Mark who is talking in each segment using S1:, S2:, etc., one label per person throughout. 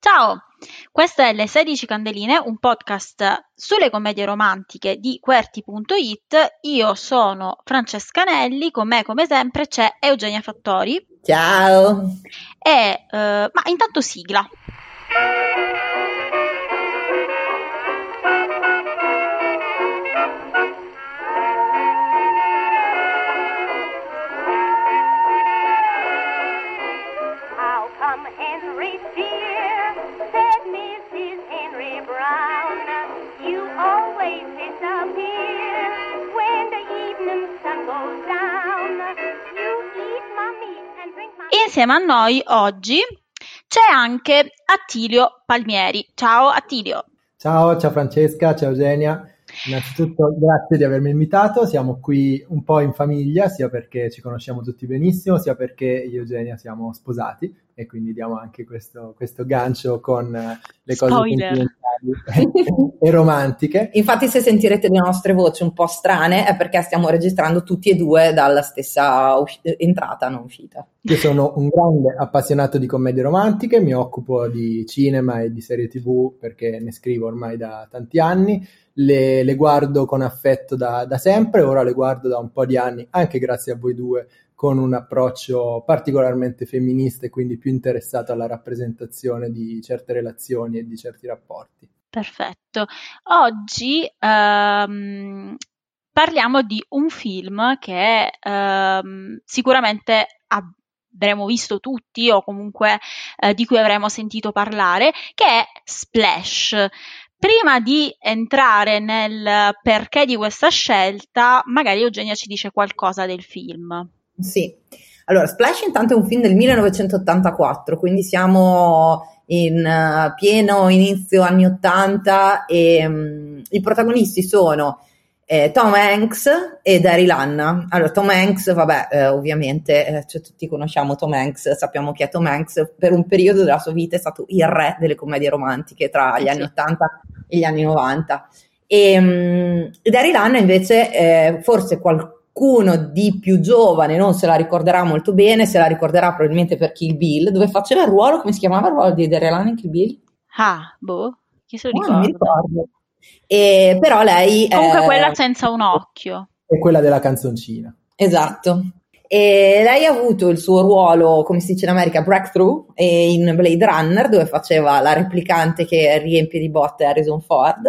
S1: Ciao, questo è Le 16 Candeline, un podcast sulle commedie romantiche di QWERTY.it. Io sono Francesca Nelli, con me come sempre c'è Eugenia Fattori.
S2: Ciao!
S1: E, uh, ma intanto sigla. Insieme a noi oggi c'è anche Attilio Palmieri. Ciao Attilio.
S3: Ciao, ciao Francesca, ciao Eugenia. Innanzitutto grazie di avermi invitato, siamo qui un po' in famiglia, sia perché ci conosciamo tutti benissimo, sia perché io e Eugenia siamo sposati e quindi diamo anche questo, questo gancio con le cose
S1: Spoiler.
S3: e romantiche.
S2: Infatti se sentirete le nostre voci un po' strane è perché stiamo registrando tutti e due dalla stessa usci- entrata, non uscita.
S3: Io sono un grande appassionato di commedie romantiche, mi occupo di cinema e di serie tv perché ne scrivo ormai da tanti anni, le, le guardo con affetto da, da sempre, ora le guardo da un po' di anni anche grazie a voi due con un approccio particolarmente femminista e quindi più interessato alla rappresentazione di certe relazioni e di certi rapporti.
S1: Perfetto. Oggi ehm, parliamo di un film che ehm, sicuramente avremo visto tutti o comunque eh, di cui avremo sentito parlare, che è Splash. Prima di entrare nel perché di questa scelta, magari Eugenia ci dice qualcosa del film.
S2: Sì, allora Splash intanto è un film del 1984, quindi siamo in uh, pieno inizio anni 80 e um, i protagonisti sono eh, Tom Hanks e Daryl Lanna. Allora, Tom Hanks, vabbè, eh, ovviamente, eh, cioè, tutti conosciamo Tom Hanks, sappiamo chi è Tom Hanks, per un periodo della sua vita è stato il re delle commedie romantiche tra gli anni 80 e gli anni 90. E um, Daryl Lanna invece, eh, forse qualcuno di più giovane non se la ricorderà molto bene, se la ricorderà probabilmente per Kill Bill, dove faceva il ruolo, come si chiamava il ruolo di Daryl in Kill Bill?
S1: Ah, boh, chi se lo
S2: ricorda? Oh, non mi ricordo. E, però lei...
S1: Comunque è... quella senza un occhio.
S3: È quella della canzoncina.
S2: Esatto. E lei ha avuto il suo ruolo, come si dice in America, breakthrough in Blade Runner, dove faceva la replicante che riempie di botte Harrison Ford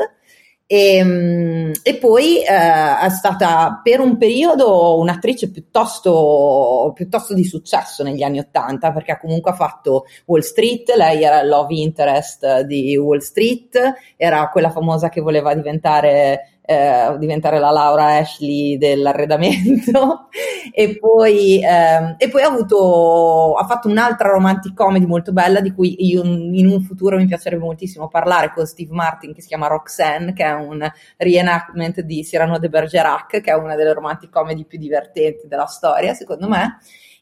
S2: e, ehm, e poi eh, è stata per un periodo un'attrice piuttosto, piuttosto di successo negli anni Ottanta perché comunque ha fatto Wall Street, lei era il love interest di Wall Street, era quella famosa che voleva diventare eh, diventare la Laura Ashley dell'arredamento. E poi, eh, e poi ha, avuto, ha fatto un'altra romantic comedy molto bella di cui io in un futuro mi piacerebbe moltissimo parlare con Steve Martin che si chiama Roxanne che è un reenactment di Cyrano de Bergerac che è una delle romantic comedy più divertenti della storia secondo me.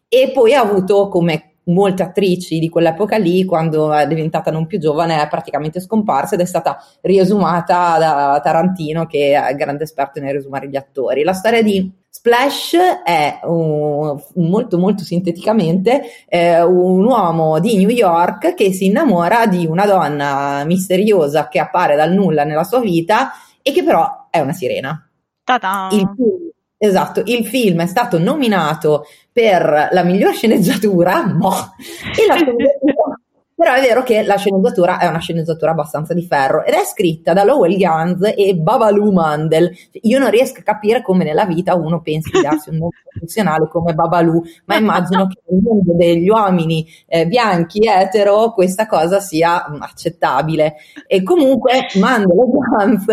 S2: E poi ha avuto come molte attrici di quell'epoca lì, quando è diventata non più giovane, è praticamente scomparsa ed è stata riesumata da Tarantino, che è grande esperto nel riesumare gli attori. La storia di Splash è uh, molto molto sinteticamente eh, un uomo di New York che si innamora di una donna misteriosa che appare dal nulla nella sua vita e che però è una sirena.
S1: Ta-da.
S2: Il film Esatto, il film è stato nominato per la miglior sceneggiatura, no, e la sceneggiatura però è vero che la sceneggiatura è una sceneggiatura abbastanza di ferro ed è scritta da Lowell Gans e Babalu Mandel. Io non riesco a capire come nella vita uno pensi di darsi un nome professionale come Babalu, ma immagino che nel mondo degli uomini eh, bianchi etero questa cosa sia accettabile. E comunque Mandel e Gans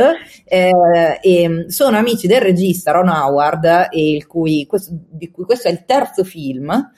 S2: eh, e sono amici del regista Ron Howard, il cui, questo, di cui questo è il terzo film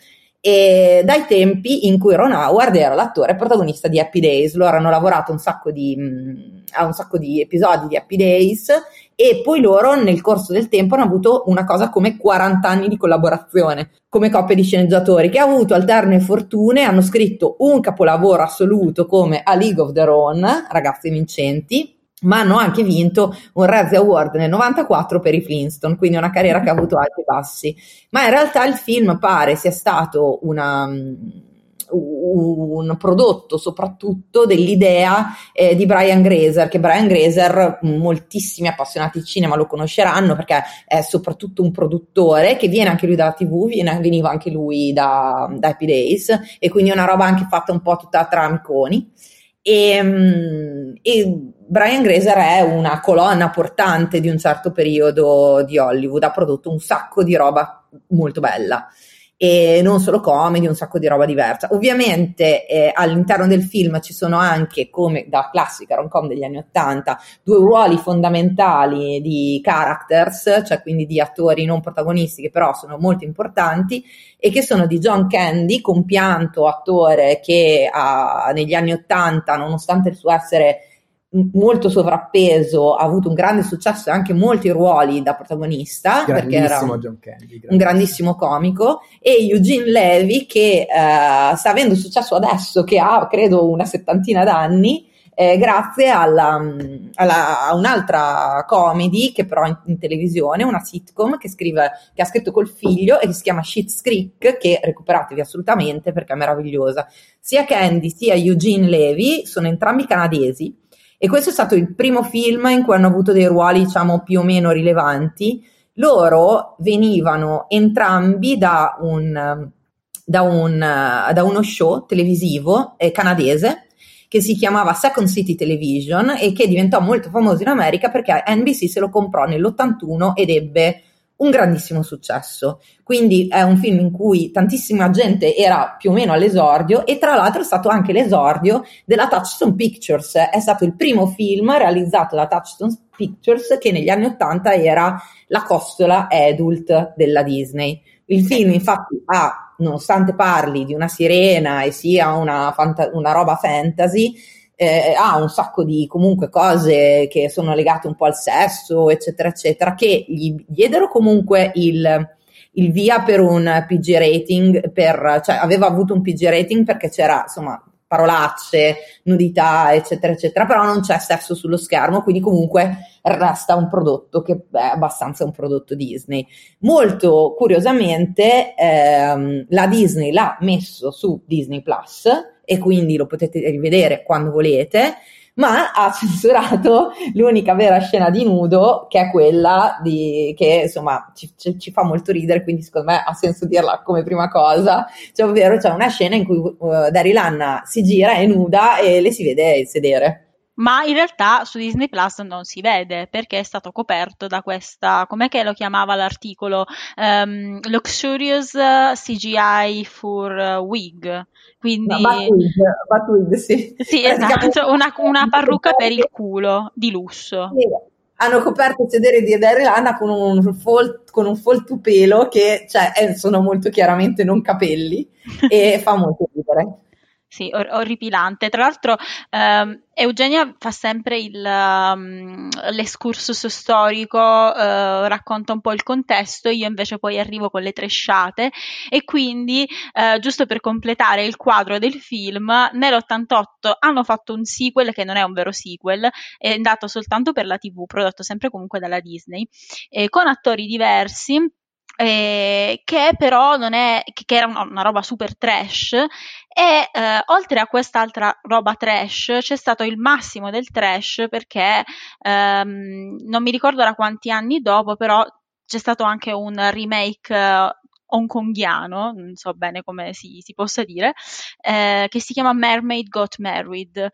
S2: e dai tempi in cui Ron Howard era l'attore protagonista di Happy Days. Loro hanno lavorato un sacco di, mh, a un sacco di episodi di Happy Days e poi loro nel corso del tempo hanno avuto una cosa come 40 anni di collaborazione come coppia di sceneggiatori che ha avuto alterne fortune, hanno scritto un capolavoro assoluto come A League of Their Own, ragazzi vincenti, ma hanno anche vinto un Razzie Award nel 94 per i Flintstone, quindi una carriera che ha avuto alti e bassi. Ma in realtà il film pare sia stato una, un prodotto soprattutto dell'idea eh, di Brian Grazer, che Brian Grazer moltissimi appassionati di cinema lo conosceranno perché è soprattutto un produttore che viene anche lui dalla TV, viene, veniva anche lui da, da Happy Days e quindi è una roba anche fatta un po' tutta tra amiconi. E, mm, e Brian Grazer è una colonna portante di un certo periodo di Hollywood, ha prodotto un sacco di roba molto bella e non solo comedy, un sacco di roba diversa. Ovviamente eh, all'interno del film ci sono anche, come da classica rom-com degli anni Ottanta, due ruoli fondamentali di characters, cioè quindi di attori non protagonisti che però sono molto importanti e che sono di John Candy, compianto attore che ha, negli anni Ottanta, nonostante il suo essere molto sovrappeso, ha avuto un grande successo e anche molti ruoli da protagonista perché era un, Candy, un, grandissimo comico e Eugene Levy che uh, sta avendo successo adesso che ha credo una settantina d'anni eh, grazie alla, alla, a un'altra comedy che però in, in, televisione, una sitcom che, scrive, che ha scritto col figlio e che si chiama Shit's Creek che recuperatevi assolutamente perché è meravigliosa. Sia Candy sia Eugene Levy sono entrambi canadesi e questo è stato il primo film in cui hanno avuto dei ruoli, diciamo, più o meno rilevanti. Loro venivano entrambi da, un, da, un, da uno show televisivo eh, canadese che si chiamava Second City Television e che diventò molto famoso in America perché NBC se lo comprò nell'81 ed ebbe un grandissimo successo. Quindi è un film in cui tantissima gente era più o meno all'esordio e tra l'altro è stato anche l'esordio della Touchstone Pictures. È stato il primo film realizzato da Touchstone Pictures che negli anni Ottanta era la costola adult della Disney. Il film infatti ha, nonostante parli di una sirena e sia una, fanta- una roba fantasy, eh, ha un sacco di comunque cose che sono legate un po' al sesso, eccetera, eccetera, che gli diedero comunque il, il via per un PG rating, per, cioè aveva avuto un PG rating perché c'era insomma parolacce, nudità, eccetera, eccetera, però non c'è sesso sullo schermo, quindi comunque resta un prodotto che è abbastanza un prodotto Disney. Molto curiosamente ehm, la Disney l'ha messo su Disney Plus e quindi lo potete rivedere quando volete, ma ha censurato l'unica vera scena di nudo che è quella di, che insomma ci, ci, fa molto ridere, quindi secondo me ha senso dirla come prima cosa, cioè ovvero c'è una scena in cui uh, Daryl Anna si gira, è nuda e le si vede sedere
S1: ma in realtà su Disney Plus non si vede perché è stato coperto da questa, com'è che lo chiamava l'articolo? Um, luxurious CGI for wig. Quindi, no,
S2: Batwig, sì.
S1: Sì, esatto, una, una, parrucca per il culo di lusso.
S2: Sì. Hanno coperto il sedere di Daryl con un, fold, con un foltupelo che cioè, eh, sono molto chiaramente non capelli e fa molto ridere.
S1: Sì, or- orripilante. Tra l'altro, ehm, Eugenia fa sempre il, um, l'escursus storico, uh, racconta un po' il contesto, io invece poi arrivo con le tresciate e quindi, uh, giusto per completare il quadro del film, nell'88 hanno fatto un sequel che non è un vero sequel, è andato soltanto per la TV, prodotto sempre comunque dalla Disney, eh, con attori diversi eh, che però non è, che era una, una roba super trash e eh, oltre a quest'altra roba trash c'è stato il massimo del trash perché ehm, non mi ricordo da quanti anni dopo però c'è stato anche un remake uh, hongkongiano, non so bene come si, si possa dire, eh, che si chiama Mermaid Got Married.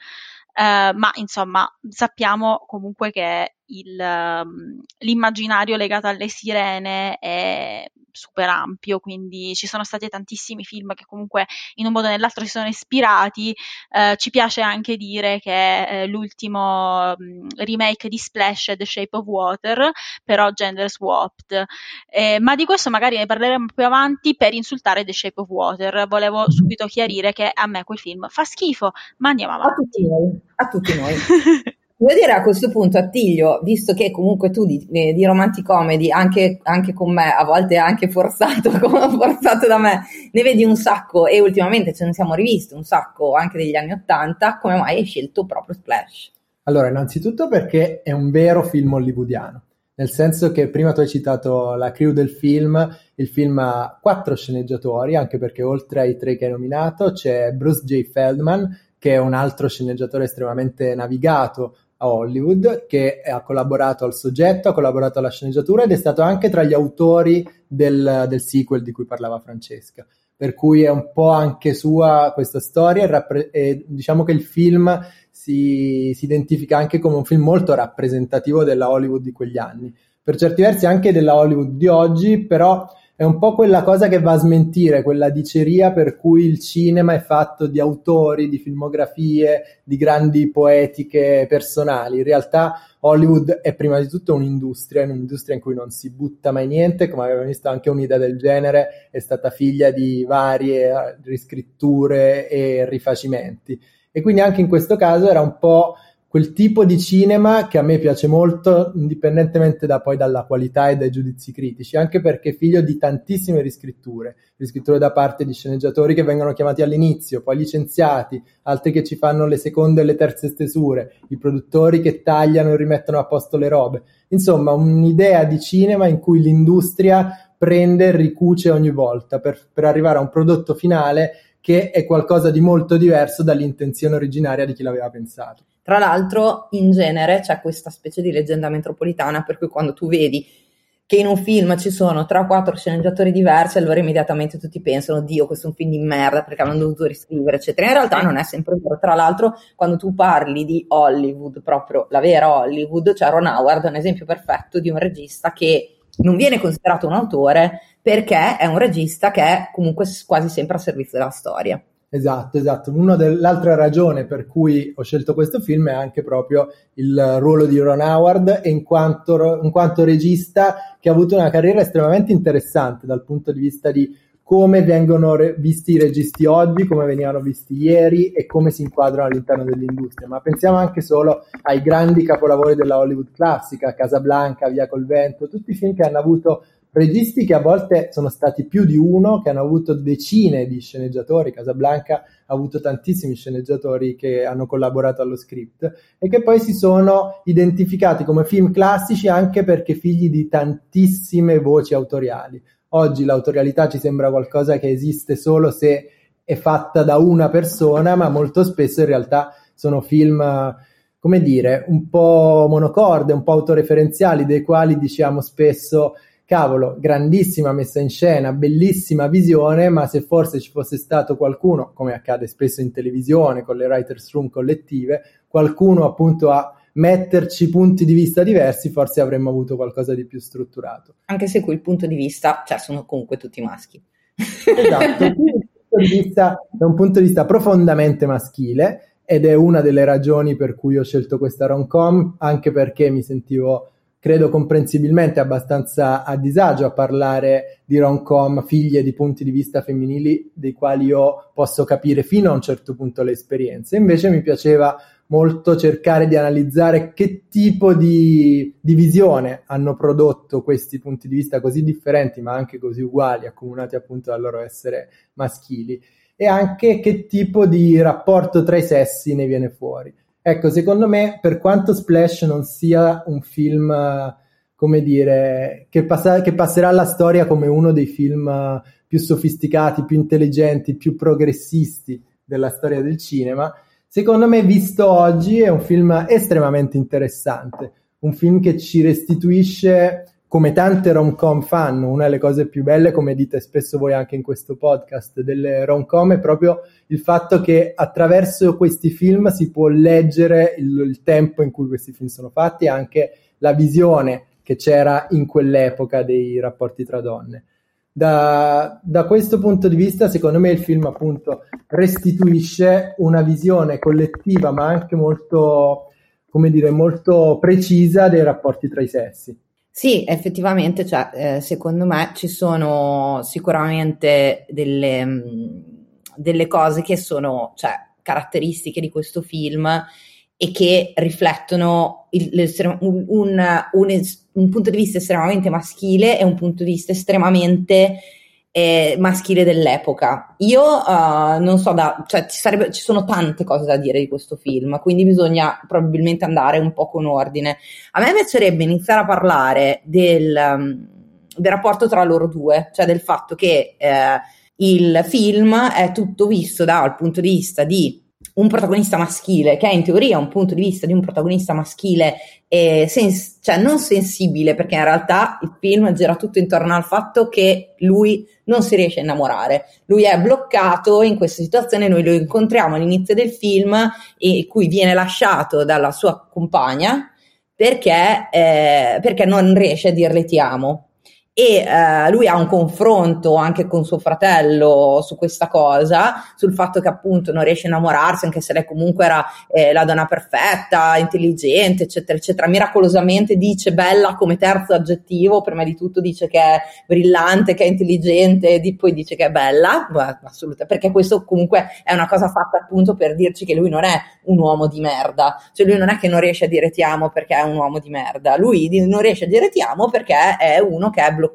S1: Uh, ma insomma sappiamo comunque che il, um, l'immaginario legato alle sirene è super ampio, quindi ci sono stati tantissimi film che comunque in un modo o nell'altro si sono ispirati. Uh, ci piace anche dire che uh, l'ultimo um, remake di Splash è The Shape of Water, però gender swapped. Eh, ma di questo magari ne parleremo più avanti per insultare The Shape of Water. Volevo subito chiarire che a me quel film fa schifo, ma andiamo avanti.
S2: A tutti noi. A tutti noi. Devo dire a questo punto, Attilio, visto che comunque tu di, eh, di romantic comedy, anche, anche, con me, a volte anche forzato, forzato da me, ne vedi un sacco e ultimamente ce ne siamo rivisti un sacco anche degli anni Ottanta, come mai hai scelto proprio Splash?
S3: Allora, innanzitutto perché è un vero film hollywoodiano. nel senso che prima tu hai citato la crew del film, il film ha quattro sceneggiatori, anche perché oltre ai tre che hai nominato c'è Bruce J. Feldman, che è un altro sceneggiatore estremamente navigato a Hollywood, che ha collaborato al soggetto, ha collaborato alla sceneggiatura ed è stato anche tra gli autori del, del sequel di cui parlava Francesca. Per cui è un po' anche sua questa storia rappre- e diciamo che il film si, si, identifica anche come un film molto rappresentativo della Hollywood di quegli anni, per certi versi anche della Hollywood di oggi, però è un po' quella cosa che va a smentire, quella diceria per cui il cinema è fatto di autori, di filmografie, di grandi poetiche personali. In realtà Hollywood è prima di tutto un'industria, un'industria in cui non si butta mai niente, come abbiamo visto anche un'idea del genere è stata figlia di varie riscritture e rifacimenti. E quindi anche in questo caso era un po' quel tipo di cinema che a me piace molto, indipendentemente da poi dalla qualità e dai giudizi critici, anche perché è figlio di tantissime riscritture, riscritture da parte di sceneggiatori che vengono chiamati all'inizio, poi licenziati, altri che ci fanno le seconde e le terze stesure, i produttori che tagliano e rimettono a posto le robe. Insomma, un'idea di cinema in cui l'industria prende e ricuce ogni volta per, per arrivare a un prodotto finale che è qualcosa di molto diverso dall'intenzione originaria di chi l'aveva pensato.
S2: Tra l'altro, in genere c'è questa specie di leggenda metropolitana per cui quando tu vedi che in un film ci sono 3 o 4 sceneggiatori diversi, allora immediatamente tutti pensano, Dio, questo è un film di merda perché hanno dovuto riscrivere, eccetera. In realtà non è sempre vero. Tra l'altro, quando tu parli di Hollywood, proprio la vera Hollywood, cioè Ron Howard è un esempio perfetto di un regista che non viene considerato un autore perché è un regista che è comunque quasi sempre a servizio della storia.
S3: Esatto, esatto. Una dell'altra ragione per cui ho scelto questo film è anche proprio il ruolo di Ron Howard in quanto, in quanto regista che ha avuto una carriera estremamente interessante dal punto di vista di come vengono re- visti i registi oggi, come venivano visti ieri e come si inquadrano all'interno dell'industria. Ma pensiamo anche solo ai grandi capolavori della Hollywood classica, Casablanca, Via col vento, tutti i film che hanno avuto registi che a volte sono stati più di uno, che hanno avuto decine di sceneggiatori, Casablanca ha avuto tantissimi sceneggiatori che hanno collaborato allo script e che poi si sono identificati come film classici anche perché figli di tantissime voci autoriali. Oggi l'autorialità ci sembra qualcosa che esiste solo se è fatta da una persona, ma molto spesso in realtà sono film come dire, un po' monocorde, un po' autoreferenziali, dei quali diciamo spesso cavolo, grandissima messa in scena, bellissima visione, ma se forse ci fosse stato qualcuno, come accade spesso in televisione con le writers room collettive, qualcuno appunto a metterci punti di vista diversi, forse avremmo avuto qualcosa di più strutturato.
S2: Anche se quel punto di vista, cioè sono comunque tutti maschi.
S3: Esatto, da un punto di vista profondamente maschile ed è una delle ragioni per cui ho scelto questa rom-com, anche perché mi sentivo credo comprensibilmente abbastanza a disagio a parlare di rom-com figlie di punti di vista femminili dei quali io posso capire fino a un certo punto le esperienze. Invece mi piaceva molto cercare di analizzare che tipo di, di visione hanno prodotto questi punti di vista così differenti ma anche così uguali, accomunati appunto dal loro essere maschili e anche che tipo di rapporto tra i sessi ne viene fuori. Ecco, secondo me, per quanto Splash non sia un film, come dire, che, passa- che passerà alla storia come uno dei film più sofisticati, più intelligenti, più progressisti della storia del cinema, secondo me, visto oggi, è un film estremamente interessante. Un film che ci restituisce come tante rom-com fanno, una delle cose più belle, come dite spesso voi anche in questo podcast, delle rom-com è proprio il fatto che attraverso questi film si può leggere il, il tempo in cui questi film sono fatti e anche la visione che c'era in quell'epoca dei rapporti tra donne. Da, da, questo punto di vista, secondo me, il film appunto restituisce una visione collettiva, ma anche molto, come dire, molto precisa dei rapporti tra i sessi.
S2: Sì, effettivamente, cioè, eh, secondo me ci sono sicuramente delle, mh, delle cose che sono cioè, caratteristiche di questo film e che riflettono il, un, un, un, un, punto di vista estremamente maschile e un punto di vista estremamente eh, maschile dell'epoca. Io uh, non so, da, cioè, ci, sarebbe, ci, sono tante cose da dire di questo film, quindi bisogna probabilmente andare un po' con ordine. A me piacerebbe iniziare a parlare del, um, del rapporto tra loro due, cioè del fatto che eh, il film è tutto visto dal punto di vista di un protagonista maschile, che è in teoria un punto di vista di un protagonista maschile, eh, sens- cioè non sensibile, perché in realtà il film gira tutto intorno al fatto che lui non si riesce a innamorare. Lui è bloccato in questa situazione, noi lo incontriamo all'inizio del film, in cui viene lasciato dalla sua compagna perché, eh, perché non riesce a dirle ti amo e eh, lui ha un confronto anche con suo fratello su questa cosa, sul fatto che appunto non riesce a innamorarsi, anche se lei comunque era eh, la donna perfetta, intelligente, eccetera, eccetera. Miracolosamente dice bella come terzo aggettivo, prima di tutto dice che è brillante, che è intelligente, e poi dice che è bella, assolutamente, perché questo comunque è una cosa fatta appunto per dirci che lui non è un uomo di merda, cioè lui non è che non riesce a dire ti amo perché è un uomo di merda, lui non riesce a dire ti amo perché è uno che è bloccato.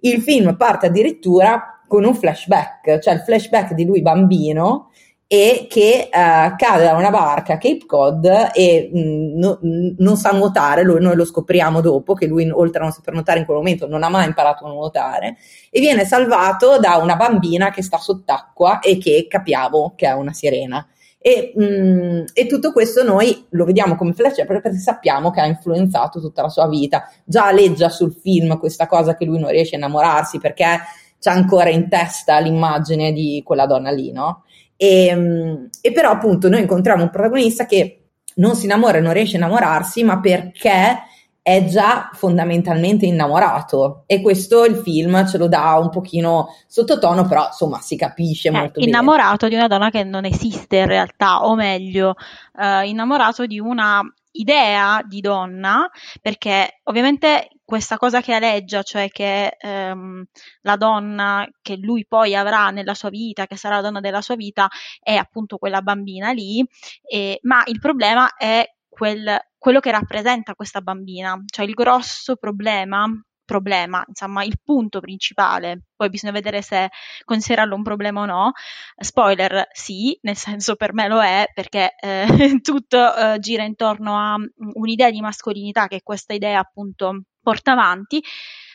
S2: Il film parte addirittura con un flashback, cioè il flashback di lui bambino e che uh, cade da una barca a Cape Cod e mh, mm, no, non sa nuotare, lui, noi lo scopriamo dopo che lui oltre a non saper nuotare in quel momento non ha mai imparato a nuotare e viene salvato da una bambina che sta sott'acqua e che capiamo che è una sirena. E, mh, mm, e, tutto questo noi lo vediamo come flash perché sappiamo che ha influenzato tutta la sua vita. Già leggia sul film questa cosa che lui non riesce a innamorarsi perché c'è ancora in testa l'immagine di quella donna lì, no? E, mm, e però appunto noi incontriamo un protagonista che non si innamora e non riesce a innamorarsi, ma perché è già fondamentalmente innamorato e questo il film ce lo dà un pochino sottotono, però insomma si capisce
S1: eh,
S2: molto
S1: innamorato
S2: bene.
S1: di una donna che non esiste in realtà, o meglio, eh, innamorato di una idea di donna, perché ovviamente questa cosa che aleggia, cioè che ehm, la donna che lui poi avrà nella sua vita, che sarà la donna della sua vita, è appunto quella bambina lì, eh, ma il problema è quel, quello che rappresenta questa bambina, cioè il grosso problema problema, insomma il punto principale, poi bisogna vedere se considerarlo un problema o no. Spoiler, sì, nel senso per me lo è perché eh, tutto eh, gira intorno a un'idea di mascolinità che questa idea appunto porta avanti,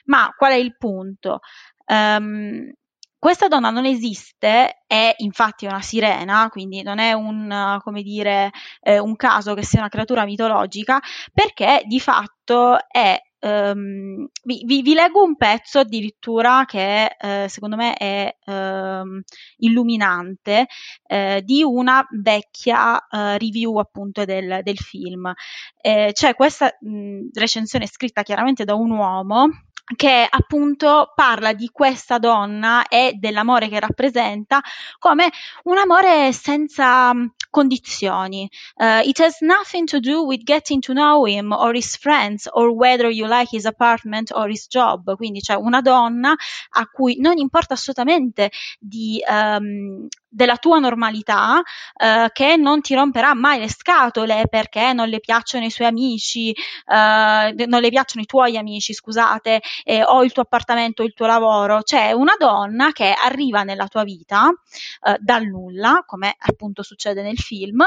S1: ma qual è il punto? Um, questa donna non esiste, è infatti una sirena, quindi non è un, come dire, eh, un caso che sia una creatura mitologica, perché di fatto è Um, vi, vi, vi, leggo un pezzo addirittura che uh, secondo me è uh, illuminante uh, di una vecchia eh, review appunto del, del film. Eh, c'è questa mh, recensione scritta chiaramente da un uomo che appunto parla di questa donna e dell'amore che rappresenta come un amore senza mm, condizioni. Uh, it has nothing to do with getting to know him or his friends or whether you like his apartment or his job. Quindi c'è una donna a cui non importa assolutamente di um, della tua normalità eh, che non ti romperà mai le scatole perché non le piacciono i suoi amici, eh, non le piacciono i tuoi amici, scusate, eh, o il tuo appartamento il tuo lavoro. C'è una donna che arriva nella tua vita eh, dal nulla, come appunto succede nel film,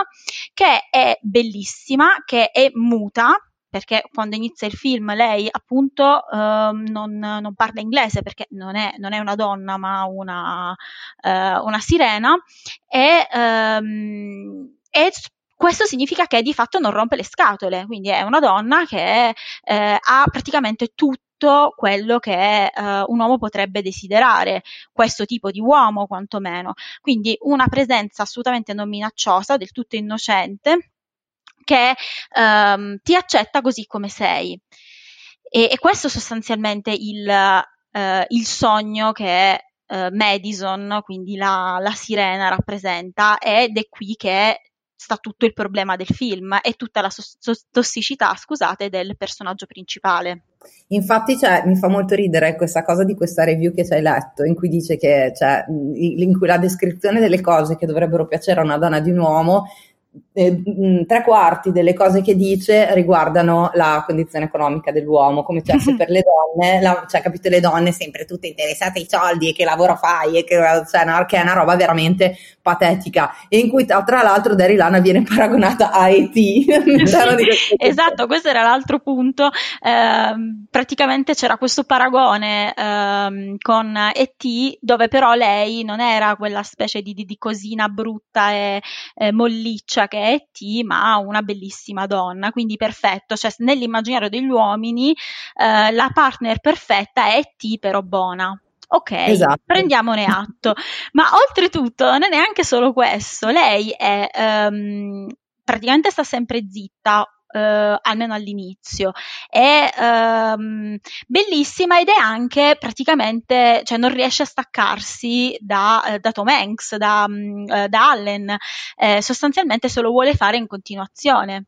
S1: che è bellissima, che è muta, perché quando inizia il film lei appunto ehm, non, non, parla inglese perché non è, non è una donna ma una, eh, una sirena. E, ehm, e questo significa che di fatto non rompe le scatole, quindi è una donna che eh, ha praticamente tutto quello che eh, un uomo potrebbe desiderare, questo tipo di uomo quantomeno. Quindi una presenza assolutamente non minacciosa, del tutto innocente, che ehm, ti accetta così come sei. E, e questo sostanzialmente il, eh, il sogno che eh, Madison, quindi la, la, sirena, rappresenta ed è qui che sta tutto il problema del film e tutta la sos- tossicità, scusate, del personaggio principale.
S2: Infatti cioè, mi fa molto ridere questa cosa di questa review che ci hai letto, in cui dice che, cioè, in cui la descrizione delle cose che dovrebbero piacere a una donna di un uomo eh, mm, tre quarti delle cose che dice riguardano la condizione economica dell'uomo, come c'è per le donne, la, cioè capite le donne sempre tutte interessate ai soldi e che lavoro fai e che, cioè, no, che è una roba veramente patetica e in cui tra l'altro Daryl Lana viene paragonata a E.T.
S1: sì, esatto, questo era l'altro punto, eh, praticamente c'era questo paragone eh, con E.T. dove però lei non era quella specie di, di, di cosina brutta e eh, molliccia che è T, ma una bellissima donna, quindi perfetto, cioè nell'immaginario degli uomini eh, la partner perfetta è T però buona. Ok, esatto. prendiamone atto. Ma oltretutto non è neanche solo questo, lei è um, praticamente sta sempre zitta, Uh, almeno all'inizio. È um, bellissima ed è anche praticamente, cioè non riesce a staccarsi da, uh, da Tom Hanks, da, um, uh, da Allen, eh, sostanzialmente se lo vuole fare in continuazione.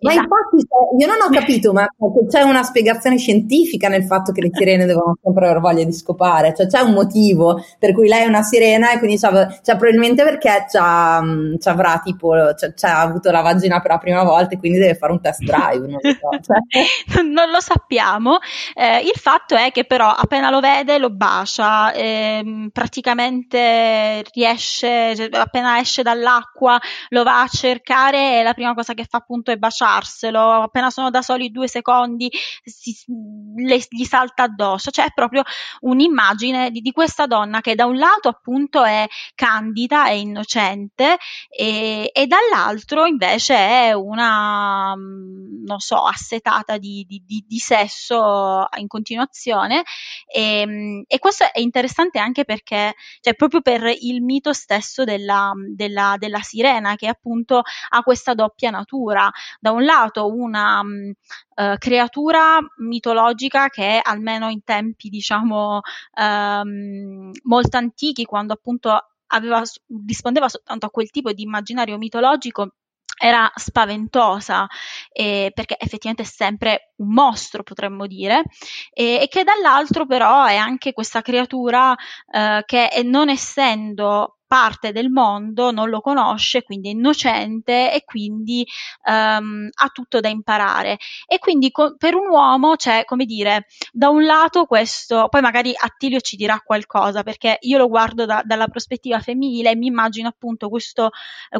S2: Ma esatto. infatti io non ho capito, ma c'è una spiegazione scientifica nel fatto che le sirene devono sempre aver voglia di scopare, cioè c'è un motivo per cui lei è una sirena e quindi cioè, probabilmente perché c'ha, c'avrà tipo, c'ha, c'ha, avuto la vagina per la prima volta e quindi deve fare un test drive, non lo, so,
S1: cioè. non lo sappiamo, eh, il fatto è che però appena lo vede lo bacia, eh, praticamente riesce, cioè, appena esce dall'acqua lo va a cercare e la prima cosa che fa appunto è baciarselo, appena sono da soli due secondi si, le, gli salta addosso, cioè è proprio un'immagine di, di, questa donna che da un lato appunto è candida, e innocente e, e dall'altro invece è una, non so, assetata di, di, di sesso in continuazione. E, e, questo è interessante anche perché, cioè proprio per il mito stesso della, della, della sirena che appunto ha questa doppia natura, da un lato una mh, uh, creatura mitologica che almeno in tempi diciamo um, molto antichi, quando appunto aveva, rispondeva soltanto a quel tipo di immaginario mitologico, era spaventosa eh, perché effettivamente è sempre un mostro potremmo dire e, e che dall'altro però è anche questa creatura eh, che non essendo parte del mondo, non lo conosce, quindi è innocente e quindi um, ha tutto da imparare. E quindi co- per un uomo c'è, come dire, da un lato questo, poi magari Attilio ci dirà qualcosa, perché io lo guardo da, dalla prospettiva femminile e mi immagino appunto questo,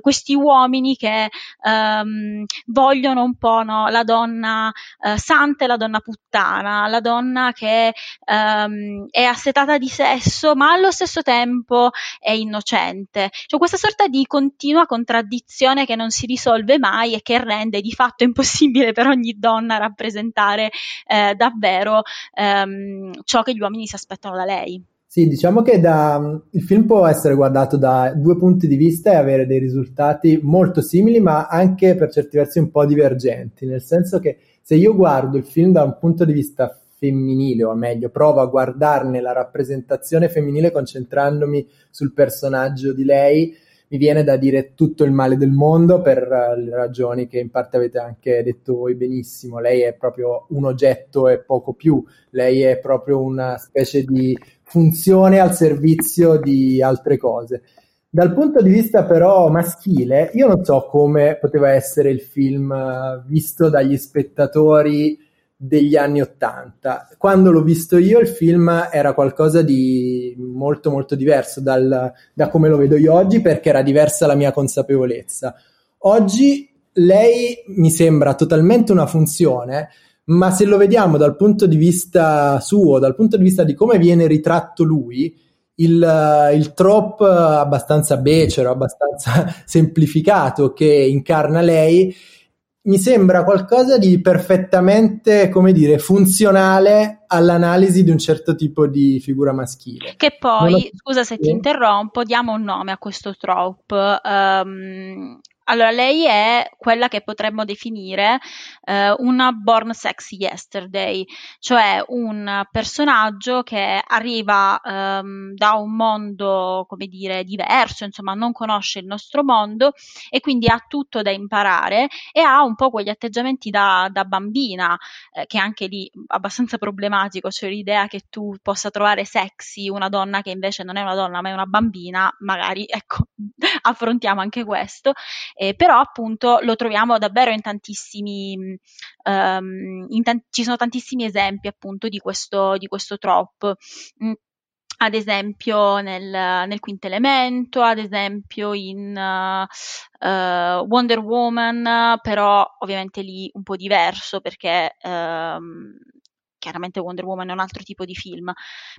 S1: questi uomini che um, vogliono un po' no, la donna eh, santa e la donna puttana, la donna che um, è assetata di sesso, ma allo stesso tempo è innocente innocente. Cioè questa sorta di continua contraddizione che non si risolve mai e che rende di fatto impossibile per ogni donna rappresentare eh, davvero ehm, ciò che gli uomini si aspettano da lei.
S3: Sì, diciamo che da, il film può essere guardato da due punti di vista e avere dei risultati molto simili, ma anche per certi versi un po' divergenti, nel senso che se io guardo il film da un punto di vista femminile, o meglio, provo a guardarne la rappresentazione femminile concentrandomi sul personaggio di lei, mi viene da dire tutto il male del mondo per uh, le ragioni che in parte avete anche detto voi benissimo. Lei è proprio un oggetto e poco più, lei è proprio una specie di funzione al servizio di altre cose. Dal punto di vista però maschile, io non so come poteva essere il film uh, visto dagli spettatori degli anni Ottanta. Quando l'ho visto io il film era qualcosa di molto molto diverso dal, da come lo vedo io oggi perché era diversa la mia consapevolezza. Oggi lei mi sembra totalmente una funzione, ma se lo vediamo dal punto di vista suo, dal punto di vista di come viene ritratto lui, il, il trop abbastanza becero, abbastanza semplificato che incarna lei mi sembra qualcosa di perfettamente, come dire, funzionale all'analisi di un certo tipo di figura maschile.
S1: Che poi, lo... scusa se ti interrompo, diamo un nome a questo trope. Um, allora, lei è quella che potremmo definire eh, una born sexy yesterday, cioè un personaggio che arriva ehm, da un mondo, come dire, diverso, insomma, non conosce il nostro mondo e quindi ha tutto da imparare e ha un po' quegli atteggiamenti da, da bambina, eh, che anche lì abbastanza problematico, cioè l'idea che tu possa trovare sexy una donna che invece non è una donna ma è una bambina, magari, ecco, affrontiamo anche questo eh, però appunto lo troviamo davvero in tantissimi, um, in t- ci sono tantissimi esempi appunto di questo, di questo trope. Mm ad esempio nel, nel, quinto elemento, ad esempio in uh, uh, Wonder Woman, però ovviamente lì un po' diverso perché um, chiaramente Wonder Woman è un altro tipo di film,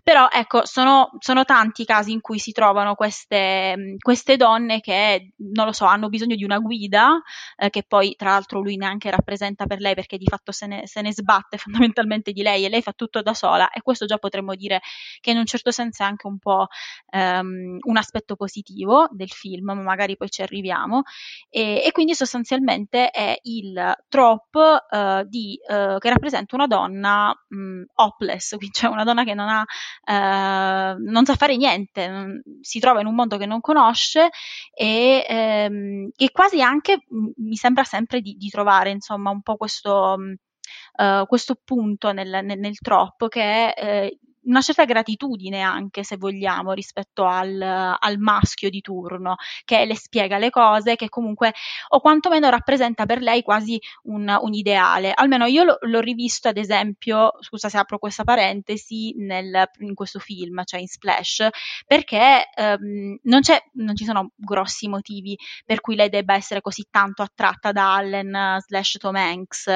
S1: però ecco, sono, sono tanti i casi in cui si trovano queste, queste, donne che, non lo so, hanno bisogno di una guida, eh, che poi tra l'altro lui neanche rappresenta per lei perché di fatto se ne, se ne, sbatte fondamentalmente di lei e lei fa tutto da sola. E questo già potremmo dire che in un certo senso è anche un po' ehm, un aspetto positivo del film, ma magari poi ci arriviamo, e, e quindi sostanzialmente è il trope eh, di, eh, che rappresenta una donna mh, mm, hopeless, cioè una donna che non ha, eh, non sa fare niente, non, si trova in un mondo che non conosce e, ehm, quasi anche mh, mm, mi sembra sempre di, di, trovare insomma un po' questo, mh, uh, questo punto nel, nel, nel troppo che è eh, una certa gratitudine anche, se vogliamo, rispetto al, al, maschio di turno, che le spiega le cose, che comunque, o quantomeno rappresenta per lei quasi un, un ideale. Almeno io lo, l'ho rivisto, ad esempio, scusa se apro questa parentesi, nel, in questo film, cioè in Splash, perché ehm, non, non, ci sono grossi motivi per cui lei debba essere così tanto attratta da Allen slash Tom Hanks,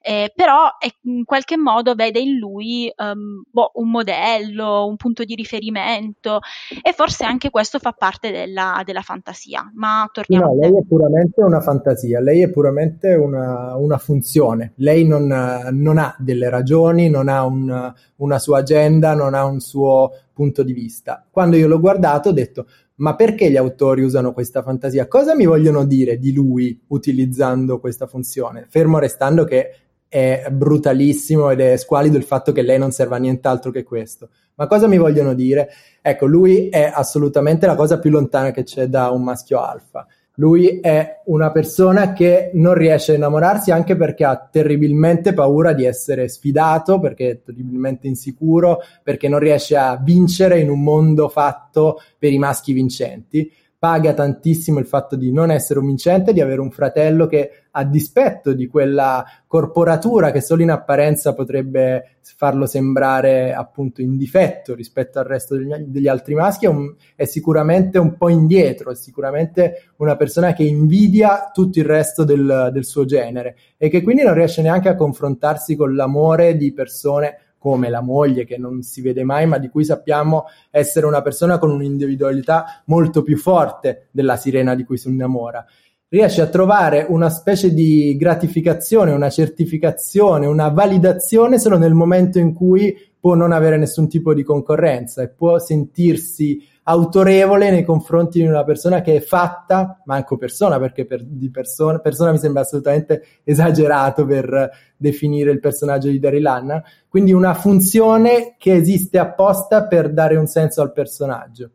S1: eh, però è, in qualche modo vede in lui um, boh, un modello modello, un punto di riferimento e forse anche questo fa parte della, della fantasia. Ma torniamo
S3: no, lei è puramente una fantasia, lei è puramente una, una funzione, lei non, non, ha delle ragioni, non ha un, una sua agenda, non ha un suo punto di vista. Quando io l'ho guardato ho detto ma perché gli autori usano questa fantasia? Cosa mi vogliono dire di lui utilizzando questa funzione? Fermo restando che è brutalissimo ed è squalido il fatto che lei non serva a nient'altro che questo. Ma cosa mi vogliono dire? Ecco, lui è assolutamente la cosa più lontana che c'è da un maschio alfa. Lui è una persona che non riesce a innamorarsi anche perché ha terribilmente paura di essere sfidato, perché è terribilmente insicuro, perché non riesce a vincere in un mondo fatto per i maschi vincenti paga tantissimo il fatto di non essere un vincente, di avere un fratello che a dispetto di quella corporatura che solo in apparenza potrebbe farlo sembrare appunto in difetto rispetto al resto degli, degli altri maschi, è, un, è, sicuramente un po' indietro, è sicuramente una persona che invidia tutto il resto del, del suo genere e che quindi non riesce neanche a confrontarsi con l'amore di persone come la moglie che non si vede mai, ma di cui sappiamo essere una persona con un'individualità molto più forte della sirena di cui si innamora. Riesce a trovare una specie di gratificazione, una certificazione, una validazione solo nel momento in cui può non avere nessun tipo di concorrenza e può sentirsi autorevole nei confronti di una persona che è fatta, manco persona, perché per, di persona, persona mi sembra assolutamente esagerato per definire il personaggio di Daryl Anna, quindi una funzione che esiste apposta per dare un senso al personaggio.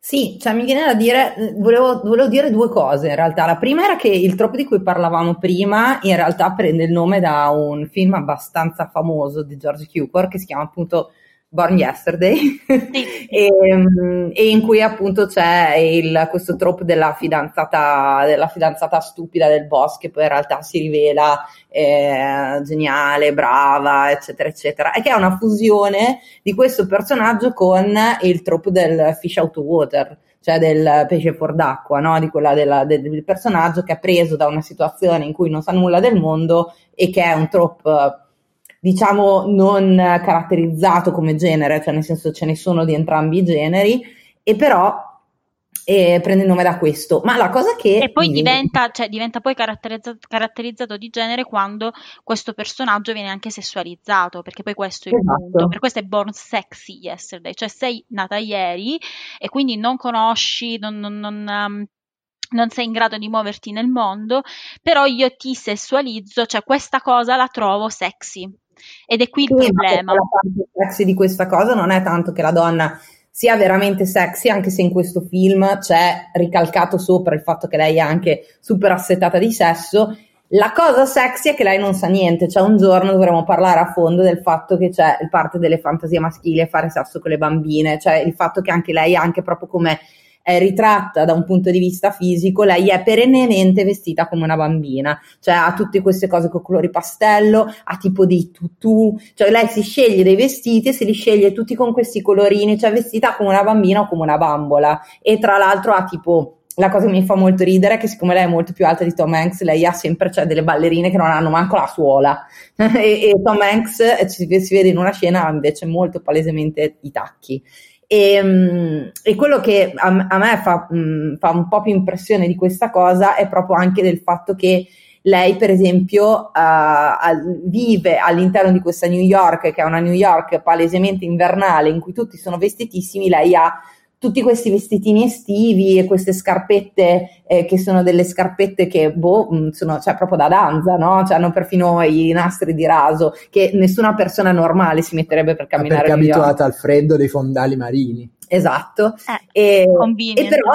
S2: Sì, cioè mi viene da dire, volevo, volevo, dire due cose in realtà. La prima era che il troppo di cui parlavamo prima in realtà prende il nome da un film abbastanza famoso di George Cukor che si chiama appunto Born Yesterday. E, ehm, e, in cui appunto c'è il, questo trope della fidanzata, della fidanzata stupida del boss che poi in realtà si rivela eh, geniale, brava, eccetera, eccetera, e che è una fusione di questo personaggio con il trope del fish out of water, cioè del pesce fuor d'acqua, no? di quella della, del, del personaggio che è preso da una situazione in cui non sa nulla del mondo e che è un trope diciamo non caratterizzato come genere, cioè nel senso ce ne sono di entrambi i generi, e però eh, prende il nome da questo. Ma la cosa che...
S1: E poi diventa, cioè, diventa poi caratterizzato, caratterizzato, di genere quando questo personaggio viene anche sessualizzato, perché poi questo è il esatto. punto. Per questo è born sexy yesterday, cioè sei nata ieri e quindi non conosci, non... non, non um, non sei in grado di muoverti nel mondo, però io ti sessualizzo, cioè questa cosa la trovo sexy. Ed è qui il sì, problema. La
S2: parte sexy di questa cosa non è tanto che la donna sia veramente sexy, anche se in questo film c'è ricalcato sopra il fatto che lei è anche super assetata di sesso. La cosa sexy è che lei non sa niente, cioè un giorno dovremo parlare a fondo del fatto che c'è parte delle fantasie maschili e fare sesso con le bambine, cioè il fatto che anche lei, anche proprio come è ritratta da un punto di vista fisico, lei è perennemente vestita come una bambina, cioè ha tutte queste cose con colori pastello, ha tipo dei tutù, cioè lei si sceglie dei vestiti e se li sceglie tutti con questi colorini, cioè vestita come una bambina o come una bambola. E tra l'altro ha tipo la cosa che mi fa molto ridere è che siccome lei è molto più alta di Tom Hanks, lei ha sempre cioè, delle ballerine che non hanno manco la suola. E, e, Tom Hanks eh, si, si, vede in una scena invece molto palesemente i tacchi. E, um, e quello che a, a me fa, um, fa, un po' più impressione di questa cosa è proprio anche del fatto che lei, per esempio, uh, vive all'interno di questa New York, che è una New York palesemente invernale, in cui tutti sono vestitissimi, lei ha tutti questi vestitini estivi e queste scarpette eh, che sono delle scarpette che boh, mm, sono cioè, proprio da danza, no? Cioè, hanno perfino i nastri di raso che nessuna persona normale si metterebbe per camminare.
S3: Perché è abituata al freddo dei fondali marini.
S2: Esatto.
S1: Eh, e,
S2: e però,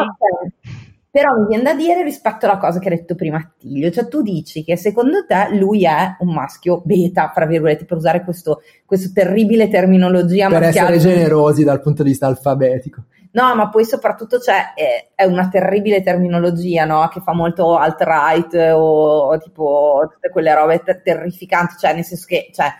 S2: però mi viene da dire rispetto alla cosa che hai detto prima Attilio, cioè tu dici che secondo te lui è un maschio beta, fra virgolette, per usare questo, questo terribile terminologia.
S3: Per essere generosi dal punto di vista alfabetico.
S2: No, ma poi soprattutto c'è, è, è una terribile terminologia, no? Che fa molto alt-right o, o tipo tutte quelle robe ter- terrificanti, cioè nel senso che, cioè,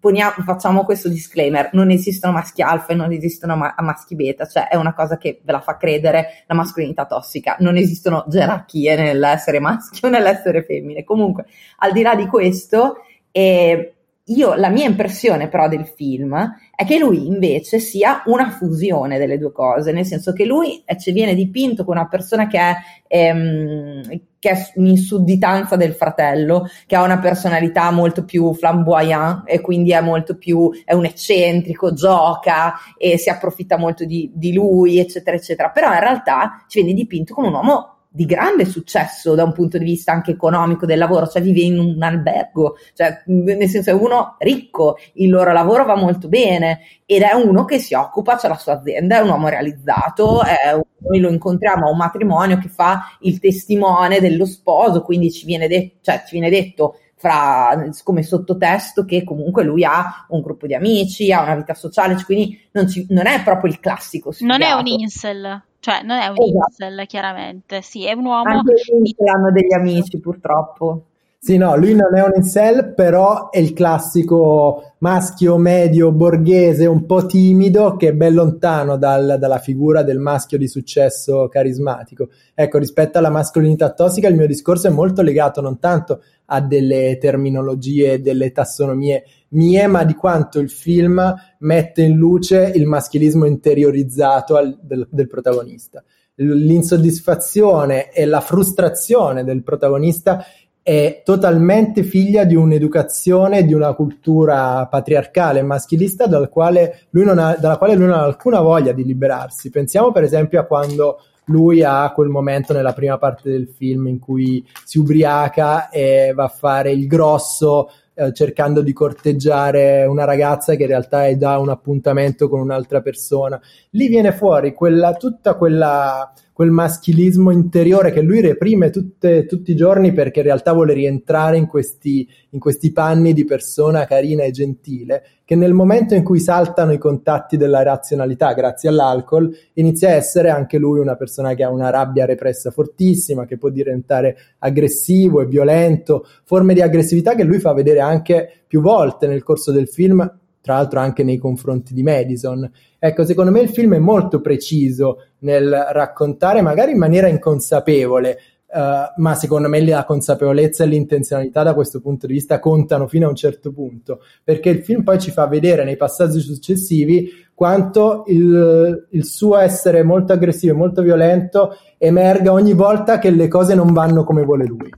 S2: poniamo, facciamo questo disclaimer, non esistono maschi alfa e non esistono ma- maschi beta, cioè è una cosa che ve la fa credere la mascolinità tossica, non esistono gerarchie nell'essere maschio o nell'essere femmine. Comunque, al di là di questo, eh, io, la mia impressione però del film è che lui invece sia una fusione delle due cose, nel senso che lui eh, ci viene dipinto come una persona che è, ehm, che è in sudditanza del fratello, che ha una personalità molto più flamboyant e quindi è molto più, è un eccentrico, gioca e si approfitta molto di, di lui, eccetera, eccetera. Però in realtà ci viene dipinto come un uomo di grande successo da un punto di vista anche economico del lavoro, cioè vive in un albergo, cioè nel senso è uno ricco, il loro lavoro va molto bene ed è uno che si occupa, c'è la sua azienda, è un uomo realizzato, è, noi lo incontriamo a un matrimonio che fa il testimone dello sposo, quindi ci viene, de- cioè, ci viene detto fra, come sottotesto che comunque lui ha un gruppo di amici, ha una vita sociale, quindi non, ci, non è proprio il classico
S1: sfigato. Non è un incel. Cioè, non è un esatto. incel, chiaramente. Sì, è un uomo.
S2: Anche gli hanno degli amici, purtroppo.
S3: Sì, no, lui non è un incel, però è il classico maschio medio borghese un po' timido che è ben lontano dal, dalla figura del maschio di successo carismatico. Ecco, rispetto alla mascolinità tossica, il mio discorso è molto legato non tanto a delle terminologie, delle tassonomie mie, ma di quanto il film mette in luce il maschilismo interiorizzato al, del, del protagonista. L'insoddisfazione e la frustrazione del protagonista è totalmente figlia di un'educazione, di una cultura patriarcale maschilista dal quale ha, dalla quale lui non ha alcuna voglia di liberarsi. Pensiamo per esempio a quando lui ha quel momento nella prima parte del film in cui si ubriaca e va a fare il grosso eh, cercando di corteggiare una ragazza che in realtà è da un appuntamento con un'altra persona. Lì viene fuori quella, tutta quella, quel maschilismo interiore che lui reprime tutte, tutti i giorni perché in realtà vuole rientrare in questi, in questi panni di persona carina e gentile, che nel momento in cui saltano i contatti della razionalità grazie all'alcol, inizia a essere anche lui una persona che ha una rabbia repressa fortissima, che può diventare aggressivo e violento, forme di aggressività che lui fa vedere anche più volte nel corso del film, tra l'altro anche nei confronti di Madison. Ecco, secondo me il film è molto preciso nel raccontare, magari in maniera inconsapevole, uh, ma secondo me la consapevolezza e l'intenzionalità da questo punto di vista contano fino a un certo punto, perché il film poi ci fa vedere nei passaggi successivi quanto il, il suo essere molto aggressivo e molto violento emerga ogni volta che le cose non vanno come vuole lui.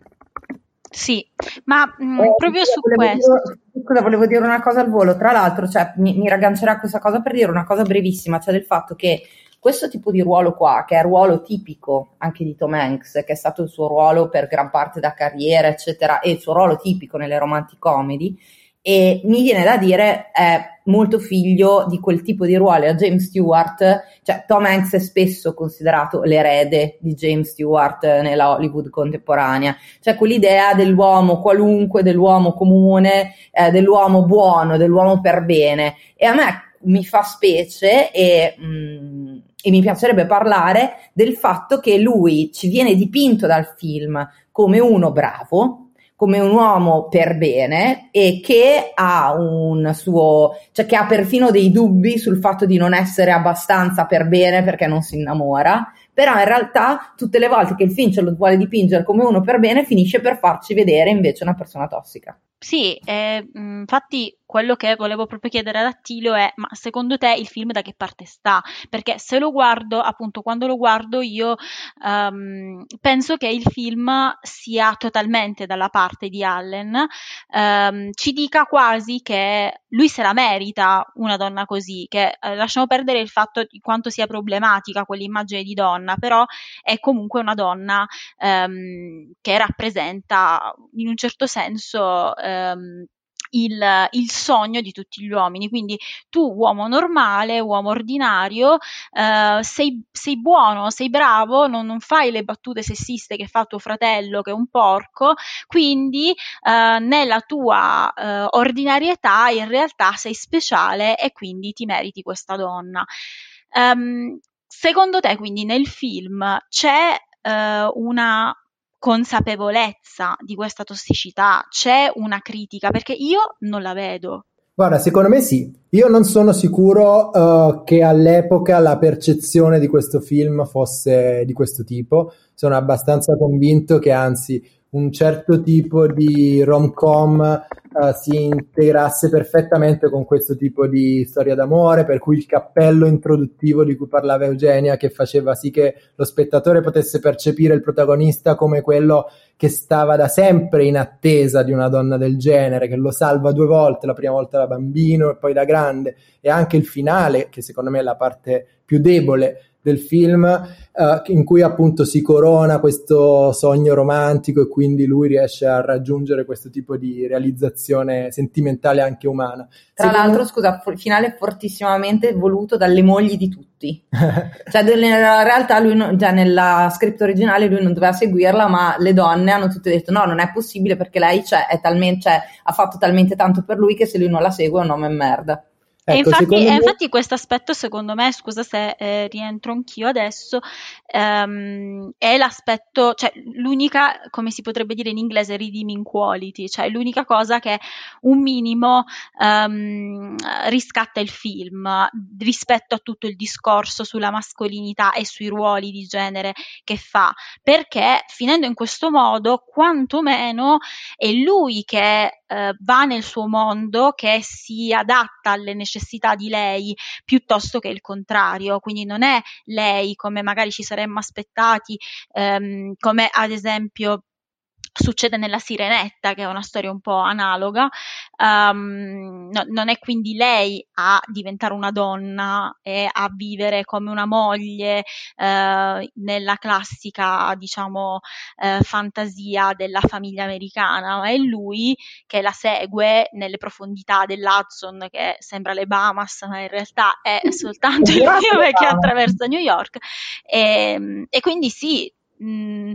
S1: Sì, ma mh, mm, eh, proprio su questo.
S2: Dire, scusa, volevo dire una cosa al volo. Tra l'altro, cioè, mi, mi raggancerà questa cosa per dire una cosa brevissima, cioè del fatto che questo tipo di ruolo qua, che è il ruolo tipico anche di Tom Hanks, che è stato il suo ruolo per gran parte da carriera, eccetera, e il suo ruolo tipico nelle romantic comedy, e mi viene da dire è molto figlio di quel tipo di ruoli. A James Stewart, cioè Tom Hanks è spesso considerato l'erede di James Stewart nella Hollywood contemporanea, cioè quell'idea dell'uomo qualunque, dell'uomo comune, eh, dell'uomo buono, dell'uomo per bene. E a me mi fa specie e mh, mm, e mi piacerebbe parlare del fatto che lui ci viene dipinto dal film come uno bravo, come un uomo per bene e che ha un suo, cioè che ha perfino dei dubbi sul fatto di non essere abbastanza per bene perché non si innamora, però in realtà tutte le volte che il film ce lo vuole dipingere come uno per bene finisce per farci vedere invece una persona tossica.
S1: Sì, eh, infatti quello che volevo proprio chiedere ad Attilio è, ma secondo te il film da che parte sta? Perché se lo guardo, appunto, quando lo guardo io um, penso che il film sia totalmente dalla parte di Allen, um, ci dica quasi che lui se la merita una donna così, che eh, lasciamo perdere il fatto di quanto sia problematica quell'immagine di donna, però è comunque una donna um, che rappresenta in un certo senso il, il, sogno di tutti gli uomini. Quindi tu, uomo normale, uomo ordinario, eh, sei, sei, buono, sei bravo, non, non, fai le battute sessiste che fa tuo fratello che è un porco, quindi eh, nella tua eh, ordinarietà in realtà sei speciale e quindi ti meriti questa donna. Um, secondo te, quindi, nel film c'è uh, una consapevolezza di questa tossicità? C'è una critica? Perché io non la vedo.
S3: Guarda, secondo me sì. Io non sono sicuro uh, che all'epoca la percezione di questo film fosse di questo tipo. Sono abbastanza convinto che anzi un certo tipo di rom-com uh, si integrasse perfettamente con questo tipo di storia d'amore, per cui il cappello introduttivo di cui parlava Eugenia, che faceva sì che lo spettatore potesse percepire il protagonista come quello che stava da sempre in attesa di una donna del genere, che lo salva due volte, la prima volta da bambino e poi da grande, e anche il finale, che secondo me è la parte più debole del film uh, in cui appunto si corona questo sogno romantico e quindi lui riesce a raggiungere questo tipo di realizzazione sentimentale anche umana.
S2: Tra Secondo... l'altro, scusa, il finale fortissimamente voluto dalle mogli di tutti. cioè, nella realtà lui non, già nella script originale lui non doveva seguirla, ma le donne hanno tutte detto no, non è possibile perché lei cioè, talmente, cioè, ha fatto talmente tanto per lui che se lui non la segue è un nome merda.
S1: Ecco, e infatti, me... infatti questo aspetto secondo me, scusa se eh, rientro anch'io adesso, ehm, è l'aspetto, cioè l'unica, come si potrebbe dire in inglese, redeeming quality, cioè l'unica cosa che un minimo ehm, riscatta il film rispetto a tutto il discorso sulla mascolinità e sui ruoli di genere che fa, perché finendo in questo modo, quantomeno è lui che eh, va nel suo mondo, che si adatta alle necessità di lei piuttosto che il contrario. Quindi non è lei come magari ci saremmo aspettati, ehm, come ad esempio succede nella Sirenetta, che è una storia un po' analoga, um, no, non è quindi lei a diventare una donna e a vivere come una moglie uh, nella classica, diciamo, uh, fantasia della famiglia americana, ma è lui che la segue nelle profondità dell'Hudson, che sembra le Bahamas, ma in realtà è soltanto il fiume che attraversa New York. E, ehm, e quindi sì, mh,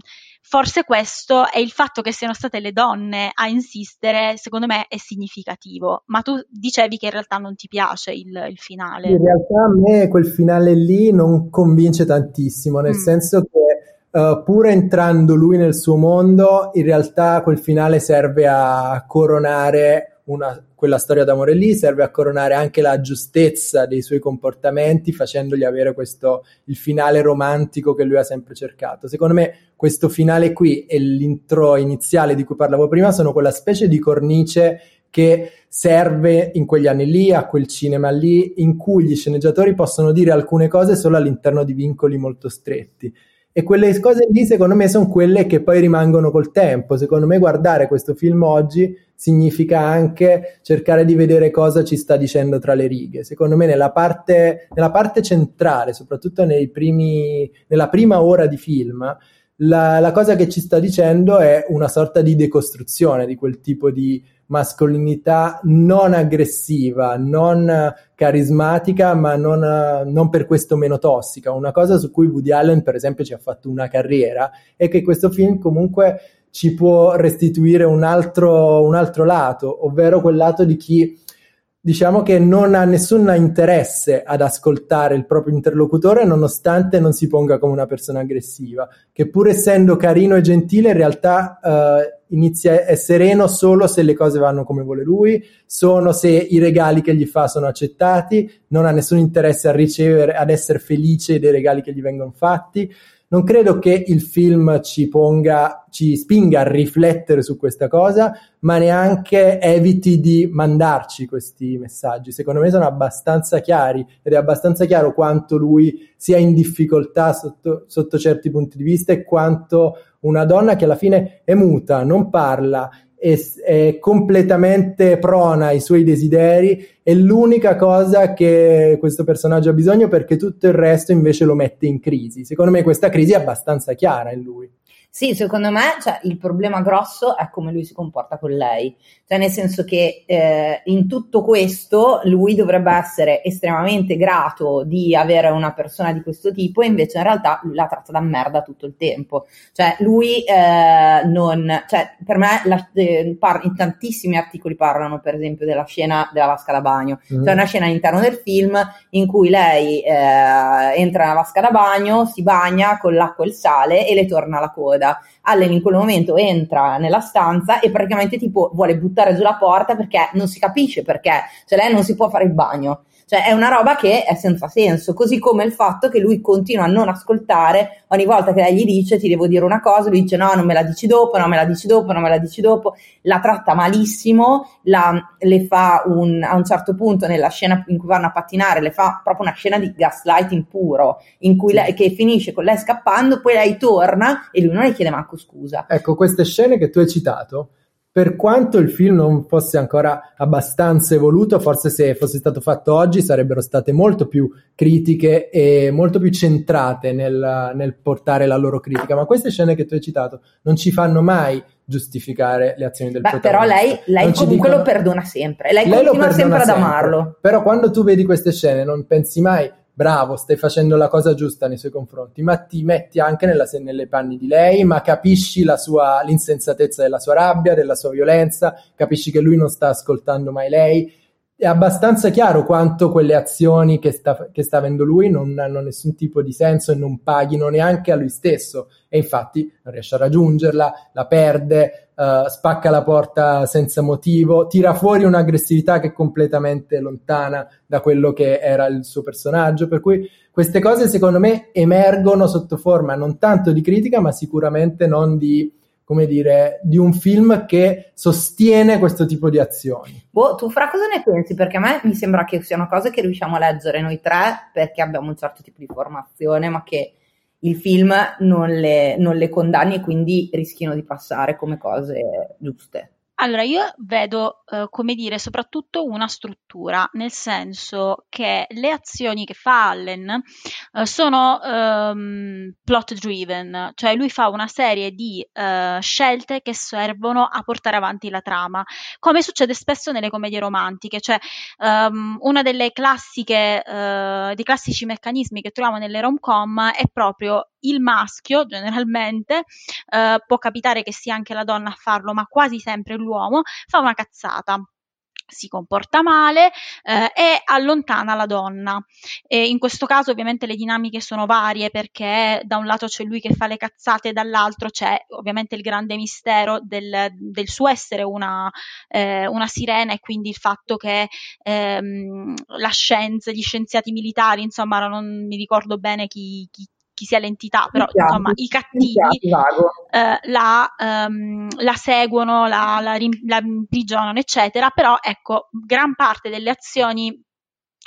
S1: forse questo è il fatto che siano state le donne a insistere, secondo me è significativo, ma tu dicevi che in realtà non ti piace il, il finale.
S3: In realtà a me quel finale lì non convince tantissimo, nel mm. senso che uh, pur entrando lui nel suo mondo, in realtà quel finale serve a coronare una, quella storia d'amore lì, serve a coronare anche la giustezza dei suoi comportamenti, facendogli avere questo, il finale romantico che lui ha sempre cercato. Secondo me questo finale qui e l'intro iniziale di cui parlavo prima sono quella specie di cornice che serve in quegli anni lì, a quel cinema lì, in cui gli sceneggiatori possono dire alcune cose solo all'interno di vincoli molto stretti. E quelle cose lì, secondo me, sono quelle che poi rimangono col tempo. Secondo me, guardare questo film oggi significa anche cercare di vedere cosa ci sta dicendo tra le righe. Secondo me, nella parte, nella parte centrale, soprattutto primi, nella prima ora di film, la, la cosa che ci sta dicendo è una sorta di decostruzione di quel tipo di mascolinità non aggressiva, non carismatica, ma non, non, per questo meno tossica. Una cosa su cui Woody Allen, per esempio, ci ha fatto una carriera è che questo film comunque ci può restituire un altro, un altro lato, ovvero quel lato di chi diciamo che non ha nessun interesse ad ascoltare il proprio interlocutore nonostante non si ponga come una persona aggressiva, che pur essendo carino e gentile in realtà eh, inizia è sereno solo se le cose vanno come vuole lui, sono se i regali che gli fa sono accettati, non ha nessun interesse a ricevere, ad essere felice dei regali che gli vengono fatti non credo che il film ci ponga, ci spinga a riflettere su questa cosa, ma neanche eviti di mandarci questi messaggi. Secondo me sono abbastanza chiari ed è abbastanza chiaro quanto lui sia in difficoltà sotto, sotto certi punti di vista e quanto una donna che alla fine è muta, non parla è, è, completamente prona ai suoi desideri, è l'unica cosa che questo personaggio ha bisogno perché tutto il resto invece lo mette in crisi. Secondo me questa crisi è abbastanza chiara in lui.
S2: Sì, secondo me cioè, il problema grosso è come lui si comporta con lei, cioè nel senso che eh, in tutto questo lui dovrebbe essere estremamente grato di avere una persona di questo tipo e invece in realtà lui la tratta da merda tutto il tempo, cioè lui eh, non, cioè per me la, eh, par- in tantissimi articoli parlano per esempio della scena della vasca da bagno, mm-hmm. cioè una scena all'interno del film in cui lei eh, entra nella vasca da bagno, si bagna con l'acqua e il sale e le torna la coda. Allen in quel momento entra nella stanza e praticamente tipo vuole buttare giù la porta perché non si capisce perché, cioè lei non si può fare il bagno. Cioè è una roba che è senza senso, così come il fatto che lui continua a non ascoltare ogni volta che lei gli dice ti devo dire una cosa, lui dice no, non me la dici dopo, non me la dici dopo, non me la dici dopo, la tratta malissimo, la, le fa un, a un certo punto nella scena in cui vanno a pattinare, le fa proprio una scena di gaslighting puro, in cui lei, che finisce con lei scappando, poi lei torna e lui non le chiede manco scusa.
S3: Ecco, queste scene che tu hai citato per quanto il film non fosse ancora abbastanza evoluto, forse se fosse stato fatto oggi sarebbero state molto più critiche e molto più centrate nel, nel portare la loro critica. Ma queste scene che tu hai citato non ci fanno mai giustificare le azioni del Beh,
S2: Però lei, lei comunque dicono... lo perdona sempre, lei, lei continua sempre ad amarlo.
S3: Però quando tu vedi queste scene non pensi mai bravo, stai facendo la cosa giusta nei suoi confronti, ma ti metti anche nella, nelle panni di lei, ma capisci sua, l'insensatezza della sua rabbia, della sua violenza, capisci che lui non sta ascoltando mai lei. È abbastanza chiaro quanto quelle azioni che sta, che sta avendo lui non hanno nessun tipo di senso e non paghino neanche a lui stesso. E infatti non riesce a raggiungerla, la perde, uh, spacca la porta senza motivo, tira fuori un'aggressività che è completamente lontana da quello che era il suo personaggio, per cui queste cose secondo me emergono sotto forma non tanto di critica, ma sicuramente non di come dire, di un film che sostiene questo tipo di azioni.
S2: Boh, tu fra cosa ne pensi? Perché a me mi sembra che siano cose che riusciamo a leggere noi tre perché abbiamo un certo tipo di formazione, ma che il film non le, non le condanni e quindi rischino di passare come cose giuste.
S1: Allora, io vedo, eh, come dire, soprattutto una struttura, nel senso che le azioni che fa Allen eh, sono ehm, plot driven, cioè lui fa una serie di eh, scelte che servono a portare avanti la trama, come succede spesso nelle commedie romantiche, cioè ehm, una delle classiche, eh, dei classici meccanismi che troviamo nelle rom-com è proprio il maschio generalmente, eh, può capitare che sia anche la donna a farlo, ma quasi sempre l'uomo, fa una cazzata si comporta male eh, e allontana la donna. E in questo caso ovviamente le dinamiche sono varie perché da un lato c'è lui che fa le cazzate, dall'altro c'è ovviamente il grande mistero del, del suo essere una, eh, una, sirena e quindi il fatto che ehm, la scienza, gli scienziati militari, insomma non mi ricordo bene chi, chi chi sia l'entità, però Chiaro, insomma i cattivi eh, la, um, la, seguono, la, la, la imprigionano, eccetera, però ecco, gran parte delle azioni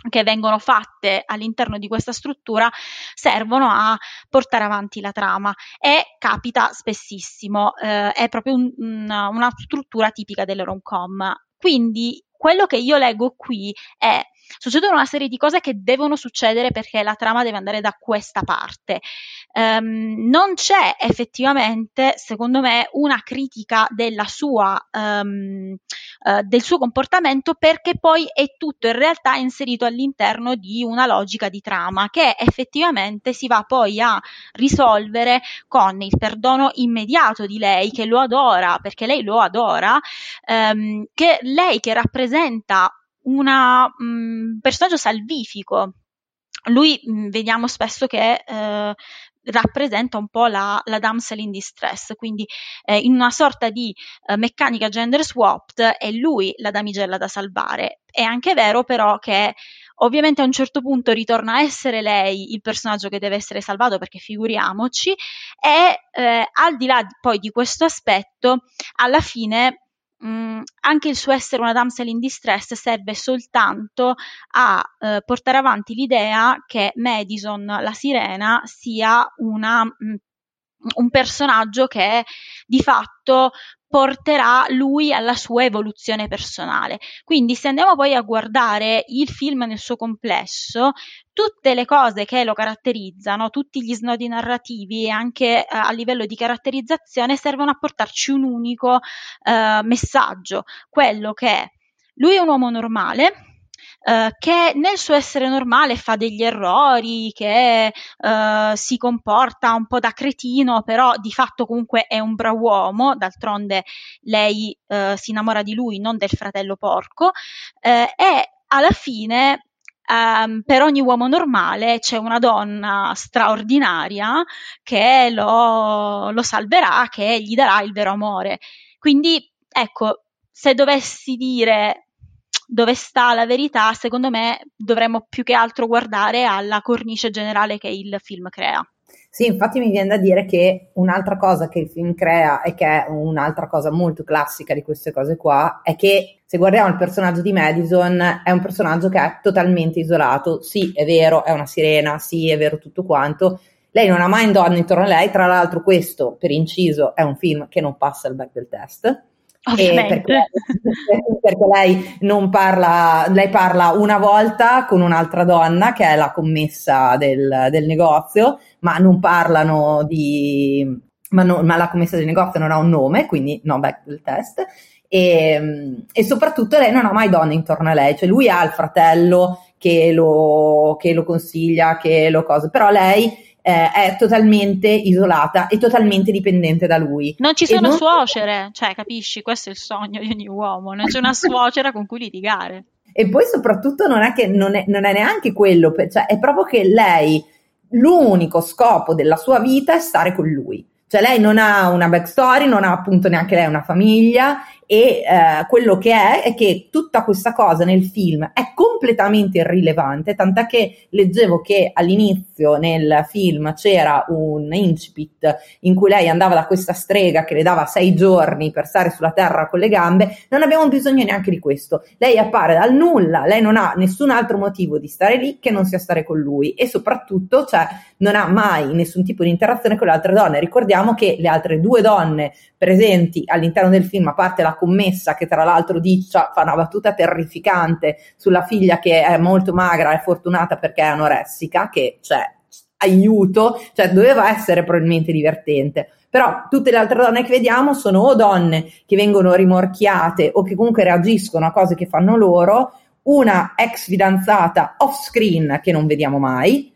S1: che vengono fatte all'interno di questa struttura servono a portare avanti la trama e capita spessissimo, eh, è proprio un, una, una struttura tipica delle rom-com. Quindi quello che io leggo qui è succedono una serie di cose che devono succedere perché la trama deve andare da questa parte. Um, non c'è effettivamente, secondo me, una critica sua, um, uh, del suo comportamento perché poi è tutto in realtà inserito all'interno di una logica di trama che effettivamente si va poi a risolvere con il perdono immediato di lei che lo adora, perché lei lo adora, um, che lei che rappresenta un personaggio salvifico. Lui mh, vediamo spesso che eh, rappresenta un po' la, la, damsel in distress, quindi eh, in una sorta di eh, meccanica gender swapped è lui la damigella da salvare. È anche vero però che ovviamente a un certo punto ritorna a essere lei il personaggio che deve essere salvato perché figuriamoci e eh, al di là poi di questo aspetto alla fine mh, mm, anche il suo essere una damsel in distress serve soltanto a eh, portare avanti l'idea che Madison, la sirena, sia una, mh, mm, un personaggio che di fatto porterà lui alla sua evoluzione personale. Quindi se andiamo poi a guardare il film nel suo complesso, tutte le cose che lo caratterizzano, tutti gli snodi narrativi e anche eh, a livello di caratterizzazione servono a portarci un unico eh, messaggio, quello che lui è un uomo normale, Uh, che nel suo essere normale fa degli errori, che uh, si comporta un po' da cretino, però di fatto comunque è un bravo uomo, d'altronde lei uh, si innamora di lui, non del fratello porco, e alla fine Um, per ogni uomo normale c'è una donna straordinaria che lo, lo, salverà, che gli darà il vero amore. Quindi, ecco, se dovessi dire dove sta la verità, secondo me dovremmo più che altro guardare alla cornice generale che il film crea.
S2: Sì, infatti mi viene da dire che un'altra cosa che il film crea e che è un'altra cosa molto classica di queste cose qua è che se guardiamo il personaggio di Madison è un personaggio che è totalmente isolato. Sì, è vero, è una sirena, sì, è vero tutto quanto. Lei non ha mai donne intorno a lei, tra l'altro questo, per inciso, è un film che non passa il back del test perché, perché, lei non parla, lei parla una volta con un'altra donna che è la commessa del, del negozio, ma non parlano di. Ma, no, ma, la commessa del negozio non ha un nome, quindi no back del test. E, e, soprattutto lei non ha mai donne intorno a lei, cioè lui ha il fratello che lo, che lo consiglia, che lo cosa, però lei eh, è totalmente isolata e totalmente dipendente da lui.
S1: Non ci sono non... suocere, cioè capisci, questo è il sogno di ogni uomo, non c'è una suocera con cui litigare.
S2: E poi soprattutto non è che non è, non è neanche quello, cioè è proprio che lei, l'unico scopo della sua vita è stare con lui. Cioè lei non ha una backstory, non ha appunto neanche lei una famiglia e eh, quello che è è che tutta questa cosa nel film è completamente irrilevante, tant'è che leggevo che all'inizio nel film c'era un incipit in cui lei andava da questa strega che le dava sei giorni per stare sulla terra con le gambe, non abbiamo bisogno neanche di questo. Lei appare dal nulla, lei non ha nessun altro motivo di stare lì che non sia stare con lui e soprattutto cioè, non ha mai nessun tipo di interazione con le altre donne. Ricordiamo che le altre due donne presenti all'interno del film, a parte la commessa che tra l'altro dice, fa una battuta terrificante sulla figlia che è molto magra e fortunata perché è anoressica, che cioè aiuto, cioè doveva essere probabilmente divertente. Però tutte le altre donne che vediamo sono o donne che vengono rimorchiate o che comunque reagiscono a cose che fanno loro, una ex fidanzata off screen che non vediamo mai,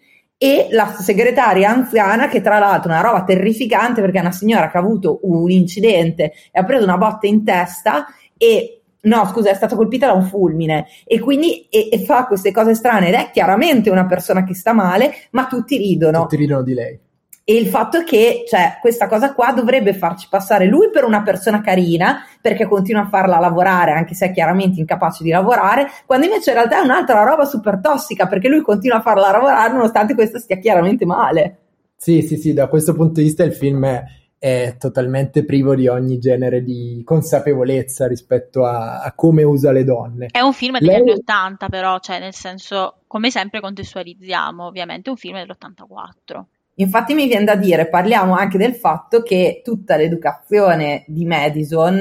S2: e la segretaria anziana che tra l'altro è una roba terrificante perché è una signora che ha avuto un incidente e ha preso una botta in testa e no scusa è stata colpita da un fulmine. E quindi e, e fa queste cose strane ed è chiaramente una persona che sta male ma tutti ridono.
S3: Tutti ridono di lei
S2: e il fatto è che, cioè, questa cosa qua dovrebbe farci passare lui per una persona carina, perché continua a farla lavorare, anche se è chiaramente incapace di lavorare, quando invece in realtà è un'altra roba super tossica, perché lui continua a farla lavorare nonostante questa stia chiaramente male.
S3: Sì, sì, sì, da questo punto di vista il film è, è totalmente privo di ogni genere di consapevolezza rispetto a, a come usa le donne.
S1: È un film degli Lei... anni 80 però, cioè nel senso, come sempre contestualizziamo, ovviamente è un film dell'84.
S2: Infatti mi viene da dire, parliamo anche del fatto che tutta l'educazione di Madison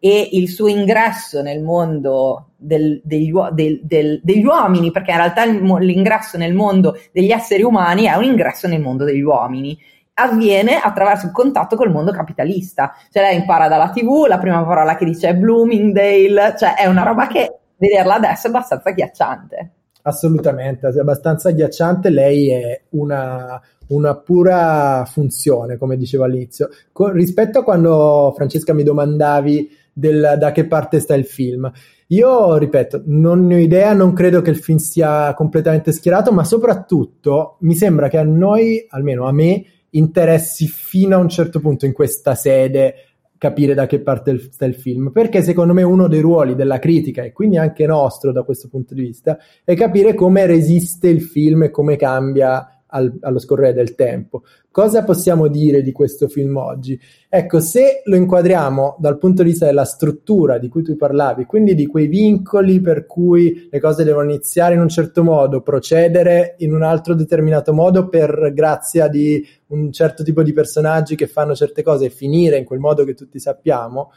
S2: e il suo ingresso nel mondo del, degli, del, del, degli, uomini, perché in realtà l'ingresso nel mondo degli esseri umani è un ingresso nel mondo degli uomini, avviene attraverso il contatto col mondo capitalista. Cioè lei impara dalla tv, la prima parola che dice è Bloomingdale, cioè è una roba che vederla adesso è abbastanza ghiacciante.
S3: Assolutamente, è abbastanza ghiacciante. Lei è una, una pura funzione, come dicevo all'inizio. Con, rispetto a quando Francesca mi domandavi del, da che parte sta il film. Io ripeto, non ne ho idea, non credo che il film sia completamente schierato, ma soprattutto mi sembra che a noi, almeno a me, interessi fino a un certo punto in questa sede capire da che parte sta il film, perché secondo me uno dei ruoli della critica e quindi anche nostro da questo punto di vista è capire come resiste il film e come cambia al, allo scorrere del tempo. Cosa possiamo dire di questo film oggi? Ecco, se lo inquadriamo dal punto di vista della struttura di cui tu parlavi, quindi di quei vincoli per cui le cose devono iniziare in un certo modo, procedere in un altro determinato modo per grazia di un certo tipo di personaggi che fanno certe cose e finire in quel modo che tutti sappiamo,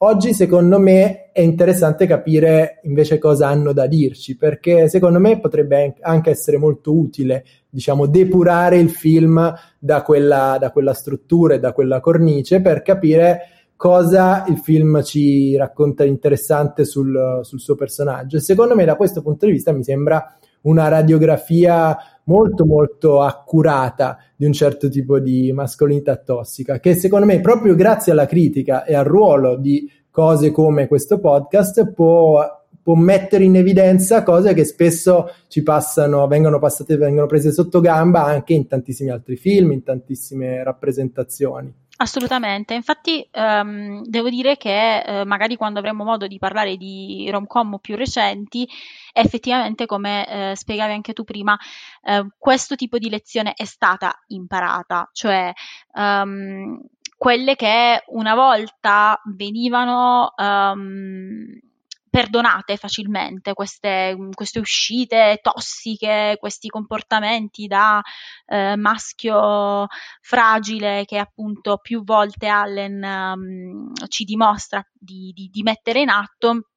S3: Oggi secondo me è interessante capire invece cosa hanno da dirci, perché secondo me potrebbe anche essere molto utile, diciamo, depurare il film da quella, da quella struttura e da quella cornice per capire cosa il film ci racconta interessante sul, sul suo personaggio. Secondo me da questo punto di vista mi sembra una radiografia molto molto accurata di un certo tipo di mascolinità tossica che secondo me proprio grazie alla critica e al ruolo di cose come questo podcast può, può mettere in evidenza cose che spesso ci passano, vengono passate, vengono prese sotto gamba anche in tantissimi altri film, in tantissime rappresentazioni.
S1: Assolutamente, infatti ehm, devo dire che eh, magari quando avremo modo di parlare di rom-com più recenti, effettivamente come eh, spiegavi anche tu prima, eh, questo tipo di lezione è stata imparata, cioè ehm, quelle che una volta venivano um, perdonate facilmente queste, queste, uscite tossiche, questi comportamenti da eh, maschio fragile che appunto più volte Allen um, ci dimostra di, di, di mettere in atto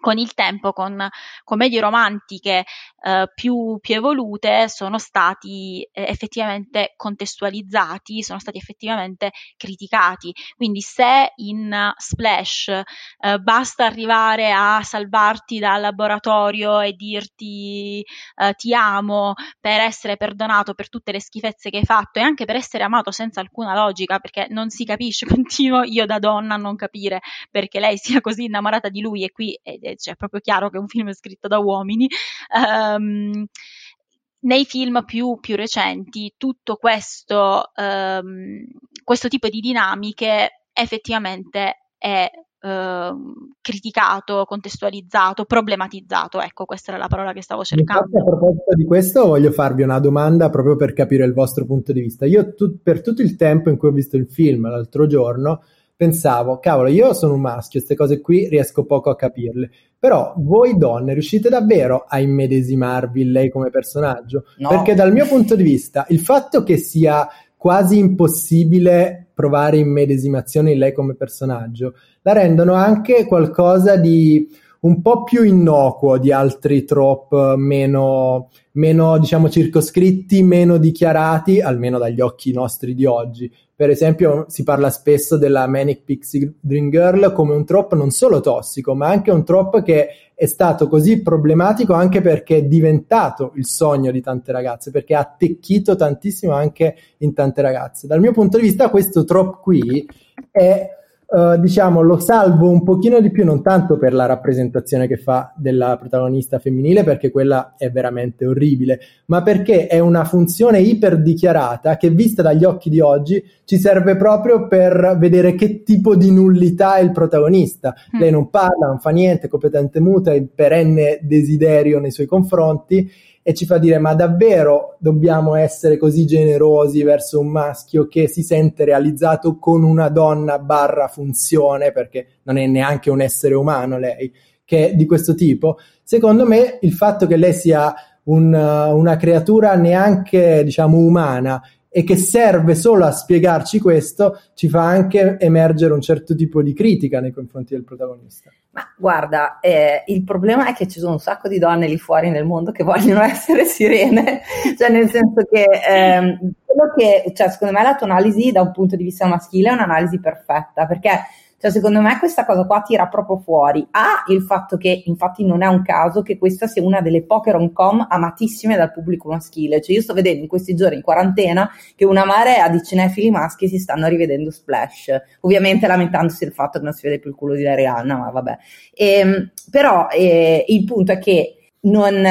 S1: con il tempo, con commedie romantiche eh, più, più, evolute, sono stati eh, effettivamente contestualizzati, sono stati effettivamente criticati. Quindi se in Splash eh, basta arrivare a salvarti dal laboratorio e dirti eh, ti amo per essere perdonato per tutte le schifezze che hai fatto e anche per essere amato senza alcuna logica, perché non si capisce, continuo io da donna a non capire perché lei sia così innamorata di lui e qui è, cioè, è proprio chiaro che è un film scritto da uomini. Um, nei film più, più, recenti tutto questo, um, questo tipo di dinamiche effettivamente è Uh, criticato, contestualizzato, problematizzato. Ecco, questa era la parola che stavo cercando.
S3: Infatti, a proposito di questo, voglio farvi una domanda proprio per capire il vostro punto di vista. Io, tu, per tutto il tempo in cui ho visto il film l'altro giorno, pensavo, cavolo, io sono un maschio, queste cose qui riesco poco a capirle. Però voi donne riuscite davvero a immedesimarvi in lei come personaggio? No. Perché dal mio punto di vista, il fatto che sia quasi impossibile provare immedesimazione in lei come personaggio, la rendono anche qualcosa di un po' più innocuo di altri trop meno, meno diciamo circoscritti, meno dichiarati, almeno dagli occhi nostri di oggi. Per esempio, si parla spesso della Manic Pixie Dream Girl come un trop non solo tossico, ma anche un trop che è stato così problematico anche perché è diventato il sogno di tante ragazze, perché ha attecchito tantissimo anche in tante ragazze. Dal mio punto di vista, questo trop qui è Uh, diciamo, lo salvo un pochino di più, non tanto per la rappresentazione che fa della protagonista femminile, perché quella è veramente orribile, ma perché è una funzione iper dichiarata che, vista dagli occhi di oggi, ci serve proprio per vedere che tipo di nullità è il protagonista. Mm. Lei non parla, non fa niente, è completamente muta, è perenne desiderio nei suoi confronti e ci fa dire ma davvero dobbiamo essere così generosi verso un maschio che si sente realizzato con una donna barra funzione perché non è neanche un essere umano lei che è di questo tipo? Secondo me il fatto che lei sia un, una creatura neanche diciamo umana e che serve solo a spiegarci questo, ci fa anche emergere un certo tipo di critica nei confronti del protagonista.
S2: Ma guarda, eh, il problema è che ci sono un sacco di donne lì fuori nel mondo che vogliono essere sirene, cioè nel senso che ehm, che, cioè, secondo me la tua analisi da un punto di vista maschile è un'analisi perfetta, perché Cioè, secondo me questa cosa qua tira proprio fuori. A, il fatto che, infatti non è un caso che questa sia una delle poche rom-com amatissime dal pubblico maschile. Cioè, io sto vedendo in questi giorni in quarantena che una marea di cinefili maschi si stanno rivedendo Splash. Ovviamente lamentandosi del fatto che non si vede più il culo di Arianna, ma vabbè. E, ehm, però eh, il punto è che non,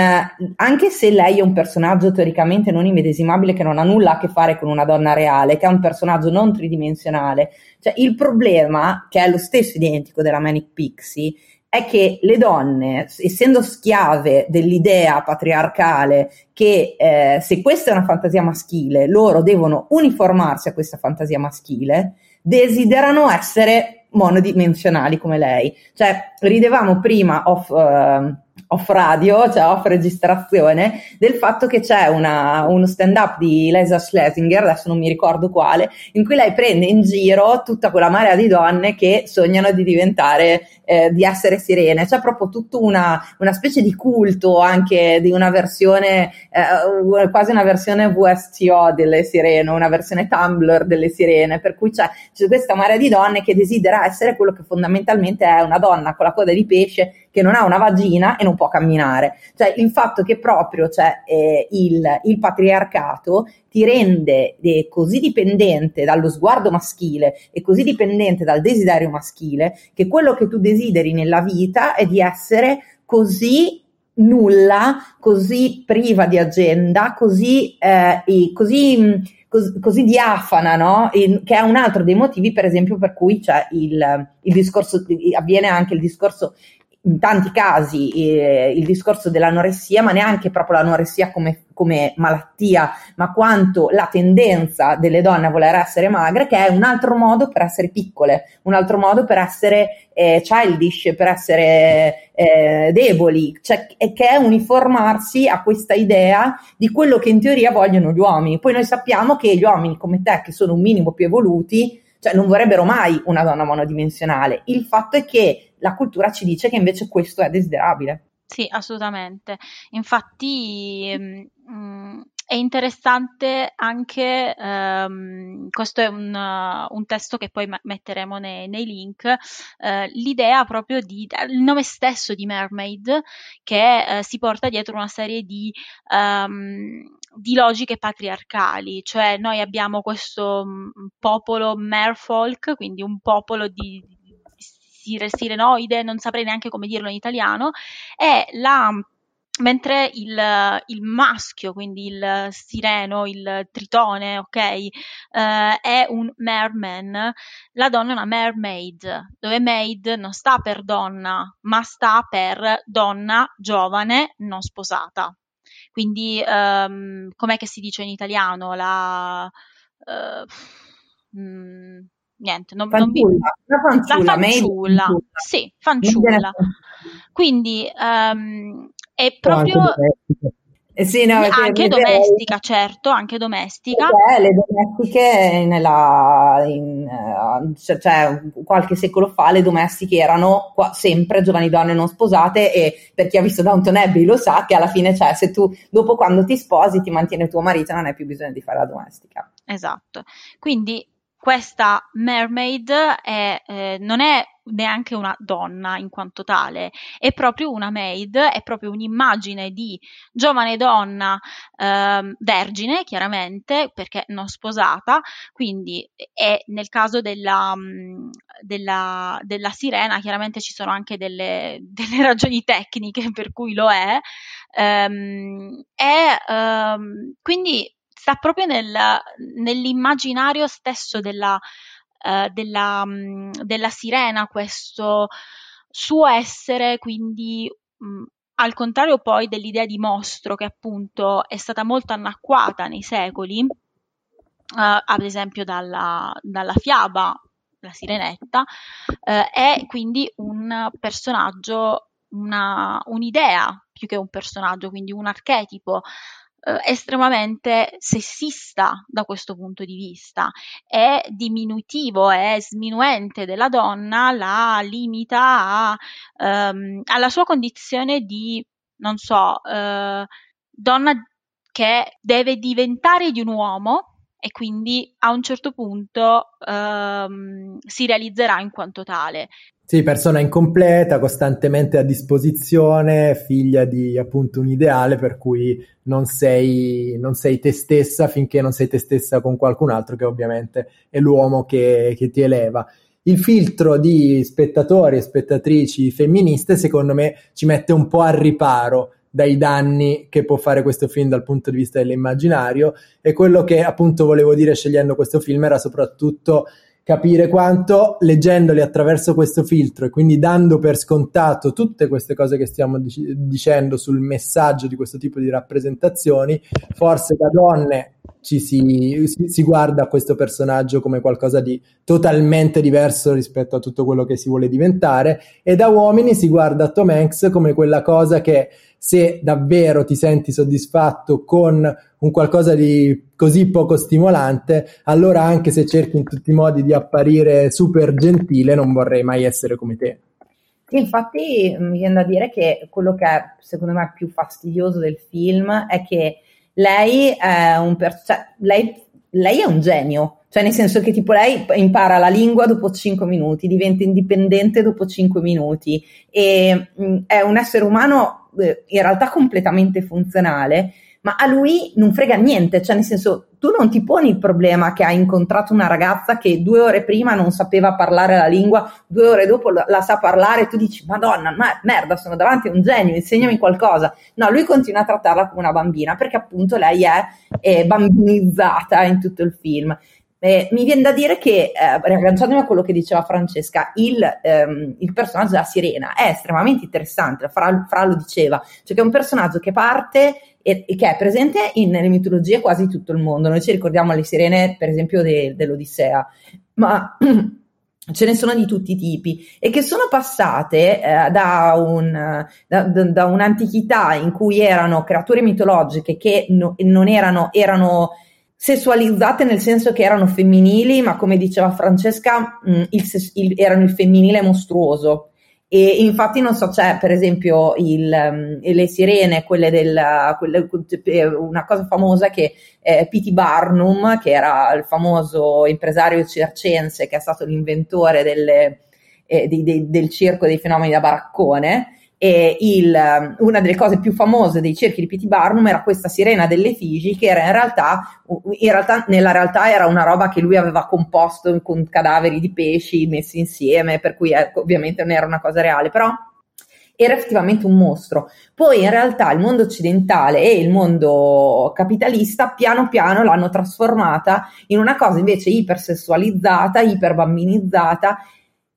S2: anche se lei è un personaggio teoricamente non immedesimabile, che non ha nulla a che fare con una donna reale, che è un personaggio non tridimensionale, cioè il problema, che è lo stesso identico della Manic Pixie, è che le donne, essendo schiave dell'idea patriarcale che eh, se questa è una fantasia maschile, loro devono uniformarsi a questa fantasia maschile, desiderano essere monodimensionali come lei. Cioè, ridevamo prima off, uh, off radio, cioè off registrazione, del fatto che c'è una, uno stand-up di Lisa Schlesinger, adesso non mi ricordo quale, in cui lei prende in giro tutta quella marea di donne che sognano di diventare, eh, di essere sirene. C'è proprio tutta una, una, specie di culto anche di una versione, eh, quasi una versione VSTO delle sirene, una versione Tumblr delle sirene, per cui c'è, c'è questa marea di donne che desidera essere quello che fondamentalmente è una donna con la coda di pesce che non ha una vagina e non può camminare. Cioè il fatto che proprio cioè, eh, il, il, patriarcato ti rende eh, così dipendente dallo sguardo maschile e così dipendente dal desiderio maschile che quello che tu desideri nella vita è di essere così nulla, così priva di agenda, così, eh, così, così, così diafana, no? In, che è un altro dei motivi, per esempio, per cui c'è il, il discorso, avviene anche il discorso in tanti casi eh, il discorso dell'anoressia, ma neanche proprio l'anoressia come, come, malattia, ma quanto la tendenza delle donne a voler essere magre, che è un altro modo per essere piccole, un altro modo per essere eh, childish, per essere eh, deboli, cioè, che è uniformarsi a questa idea di quello che in teoria vogliono gli uomini. Poi noi sappiamo che gli uomini come te, che sono un minimo più evoluti, cioè non vorrebbero mai una donna monodimensionale. Il fatto è che la cultura ci dice che invece questo è desiderabile.
S1: Sì, assolutamente. Infatti, mh, mm, è interessante anche, um, questo è un, uh, un, testo che poi metteremo nei, nei link, uh, l'idea proprio di, il nome stesso di Mermaid che uh, si porta dietro una serie di, um, di logiche patriarcali, cioè noi abbiamo questo um, popolo merfolk, quindi un popolo di, di sirenoide, non saprei neanche come dirlo in italiano, e la mentre il, il, maschio, quindi il sireno, il tritone, ok, eh, è un merman, la donna è una mermaid, dove maid non sta per donna, ma sta per donna giovane non sposata. Quindi, um, com'è che si dice in italiano? La... Uh, mm, niente, non,
S2: fanciulla, non
S1: mi...
S2: la fanciulla,
S1: la fanciulla, sì, fanciulla. Quindi um, è proprio...
S2: Eh sì, no,
S1: anche domestica, certo, anche domestica.
S2: Perché le domestiche nella, in, uh, cioè, qualche secolo fa le domestiche erano qua, sempre giovani donne non sposate e per chi ha visto Downton Abbey lo sa che alla fine, cioè, se tu dopo quando ti sposi ti mantiene tuo marito non hai più bisogno di fare la domestica.
S1: Esatto, quindi questa mermaid è, eh, non è neanche una donna in quanto tale, è proprio una maid, è proprio un'immagine di giovane donna eh, vergine, chiaramente, perché non sposata, quindi è nel caso della, mm, della, della sirena, chiaramente ci sono anche delle, delle, ragioni tecniche per cui lo è, ehm, è ehm, quindi sta proprio nel, nell'immaginario stesso della, uh, della, um, della, sirena, questo suo essere, quindi um, al contrario poi dell'idea di mostro che appunto è stata molto anacquata nei secoli, uh, ad esempio dalla, dalla fiaba La Sirenetta, uh, è quindi un personaggio, una, un'idea più che un personaggio, quindi un archetipo eh, estremamente sessista da questo punto di vista, è diminutivo, è sminuente della donna, la limita a, ehm, alla sua condizione di, non so, eh, donna che deve diventare di un uomo e quindi a un certo punto ehm, si realizzerà in quanto tale.
S3: Sì, persona incompleta, costantemente a disposizione, figlia di appunto un ideale per cui non sei, non sei te stessa finché non sei te stessa con qualcun altro che ovviamente è l'uomo che, che ti eleva. Il filtro di spettatori e spettatrici femministe secondo me ci mette un po' al riparo dai danni che può fare questo film dal punto di vista dell'immaginario. E quello che appunto volevo dire scegliendo questo film era soprattutto capire quanto leggendoli attraverso questo filtro e quindi dando per scontato tutte queste cose che stiamo dic- dicendo sul messaggio di questo tipo di rappresentazioni, forse da donne ci si, si, guarda a questo personaggio come qualcosa di totalmente diverso rispetto a tutto quello che si vuole diventare e da uomini si guarda a Tom Hanks come quella cosa che se davvero ti senti soddisfatto con un qualcosa di così poco stimolante, allora anche se cerchi in tutti i modi di apparire super gentile, non vorrei mai essere come te.
S2: Infatti mi viene da dire che quello che è secondo me più fastidioso del film è che lei è un, per- cioè, lei, lei è un genio, cioè nel senso che tipo lei impara la lingua dopo 5 minuti, diventa indipendente dopo 5 minuti e mh, è un essere umano eh, in realtà completamente funzionale ma a lui non frega niente, cioè nel senso tu non ti poni il problema che hai incontrato una ragazza che due ore prima non sapeva parlare la lingua, due ore dopo la, la sa parlare e tu dici madonna, ma merda, sono davanti a un genio, insegnami qualcosa. No, lui continua a trattarla come una bambina perché appunto lei è, è bambinizzata in tutto il film. Eh, mi viene da dire che, eh, riagganciandomi a quello che diceva Francesca, il, ehm, il, personaggio della sirena è estremamente interessante, Fra, Fra lo diceva, cioè che è un personaggio che parte e, e che è presente in, nelle mitologie quasi tutto il mondo. Noi ci ricordiamo le sirene, per esempio, de, dell'Odissea, ma ce ne sono di tutti i tipi e che sono passate eh, da, un, da, da, un'antichità in cui erano creature mitologiche che no, non erano, erano sessualizzate nel senso che erano femminili, ma come diceva Francesca, mh, il, il, erano il femminile mostruoso. E infatti non so, c'è per esempio il, um, le sirene, quelle del, quelle, una cosa famosa che eh, P.T. Barnum, che era il famoso impresario circense che è stato l'inventore delle, eh, di, di, del circo dei fenomeni da baraccone, e il, una delle cose più famose dei cerchi di P.T. Barnum era questa sirena delle Figi che era in realtà, in realtà, nella realtà era una roba che lui aveva composto con cadaveri di pesci messi insieme, per cui ecco, ovviamente non era una cosa reale, però era effettivamente un mostro. Poi in realtà il mondo occidentale e il mondo capitalista piano piano l'hanno trasformata in una cosa invece ipersessualizzata, iperbambinizzata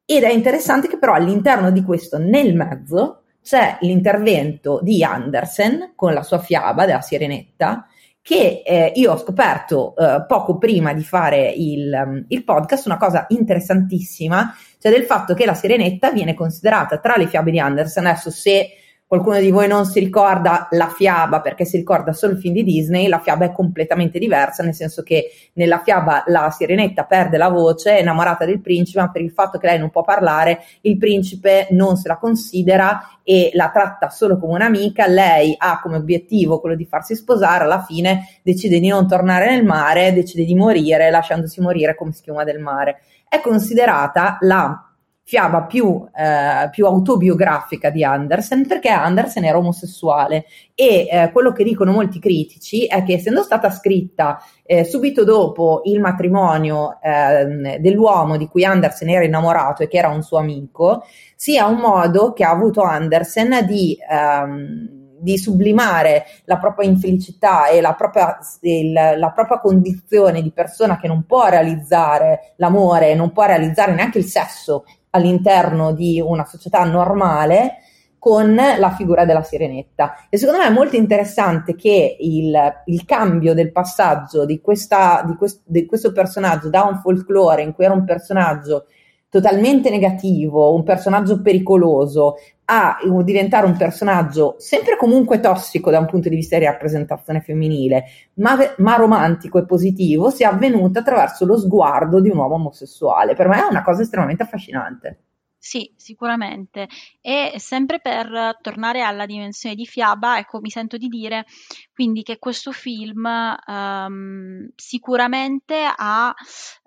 S2: ed è interessante che però all'interno di questo, nel mezzo, c'è l'intervento di Andersen con la sua fiaba della Sirenetta, che eh, io ho scoperto eh, poco prima di fare il, um, il, podcast, una cosa interessantissima, cioè del fatto che la Sirenetta viene considerata tra le fiabe di Andersen, adesso se qualcuno di voi non si ricorda la fiaba perché si ricorda solo il film di Disney, la fiaba è completamente diversa, nel senso che nella fiaba la sirenetta perde la voce, è innamorata del principe, ma per il fatto che lei non può parlare, il principe non se la considera e la tratta solo come un'amica, lei ha come obiettivo quello di farsi sposare, alla fine decide di non tornare nel mare, decide di morire, lasciandosi morire come schiuma del mare. È considerata la fiaba più, eh, più, autobiografica di Andersen perché Andersen era omosessuale. E eh, quello che dicono molti critici è che essendo stata scritta eh, subito dopo il matrimonio ehm, dell'uomo di cui Andersen era innamorato e che era un suo amico, sia un modo che ha avuto Andersen di... Ehm, di sublimare la propria infelicità e la propria, il, la propria condizione di persona che non può realizzare l'amore, non può realizzare neanche il sesso all'interno di una società normale con la figura della sirenetta. E secondo me è molto interessante che il, il cambio del passaggio di, questa, di, quest, di questo personaggio da un folklore in cui era un personaggio totalmente negativo, un personaggio pericoloso, a diventare un personaggio sempre comunque tossico da un punto di vista di rappresentazione femminile, ma, ma, romantico e positivo, sia avvenuta attraverso lo sguardo di un uomo omosessuale. Per me è una cosa estremamente affascinante.
S1: Sì, sicuramente. E sempre per tornare alla dimensione di fiaba, ecco, mi sento di dire quindi che questo film um, sicuramente ha,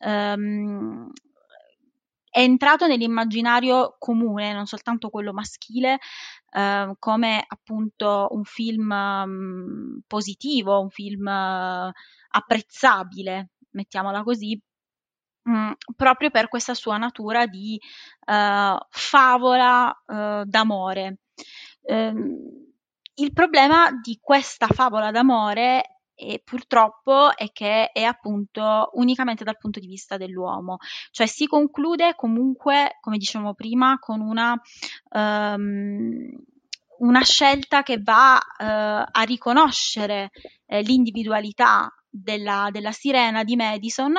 S1: um, è entrato nell'immaginario comune, non soltanto quello maschile, uh, come appunto un film um, positivo, un film uh, apprezzabile, mettiamola così, Mh, proprio per questa sua natura di uh, favola uh, d'amore. Um, il problema di questa favola d'amore e purtroppo è che è appunto unicamente dal punto di vista dell'uomo, cioè si conclude comunque, come dicevamo prima, con una, um, una scelta che va uh, a riconoscere eh, l'individualità della, della, sirena di Madison,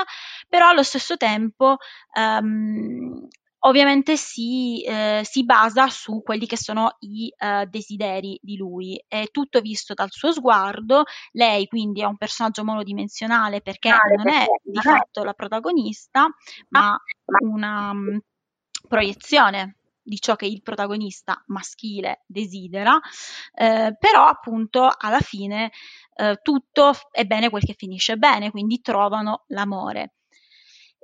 S1: però allo stesso tempo um, ovviamente si, eh, si, basa su quelli che sono i eh, desideri di lui. È tutto visto dal suo sguardo, lei quindi è un personaggio monodimensionale perché ah, non è di fatto la protagonista, ma una um, proiezione di ciò che il protagonista maschile desidera, eh, però appunto alla fine eh, tutto è bene quel che finisce bene, quindi trovano l'amore.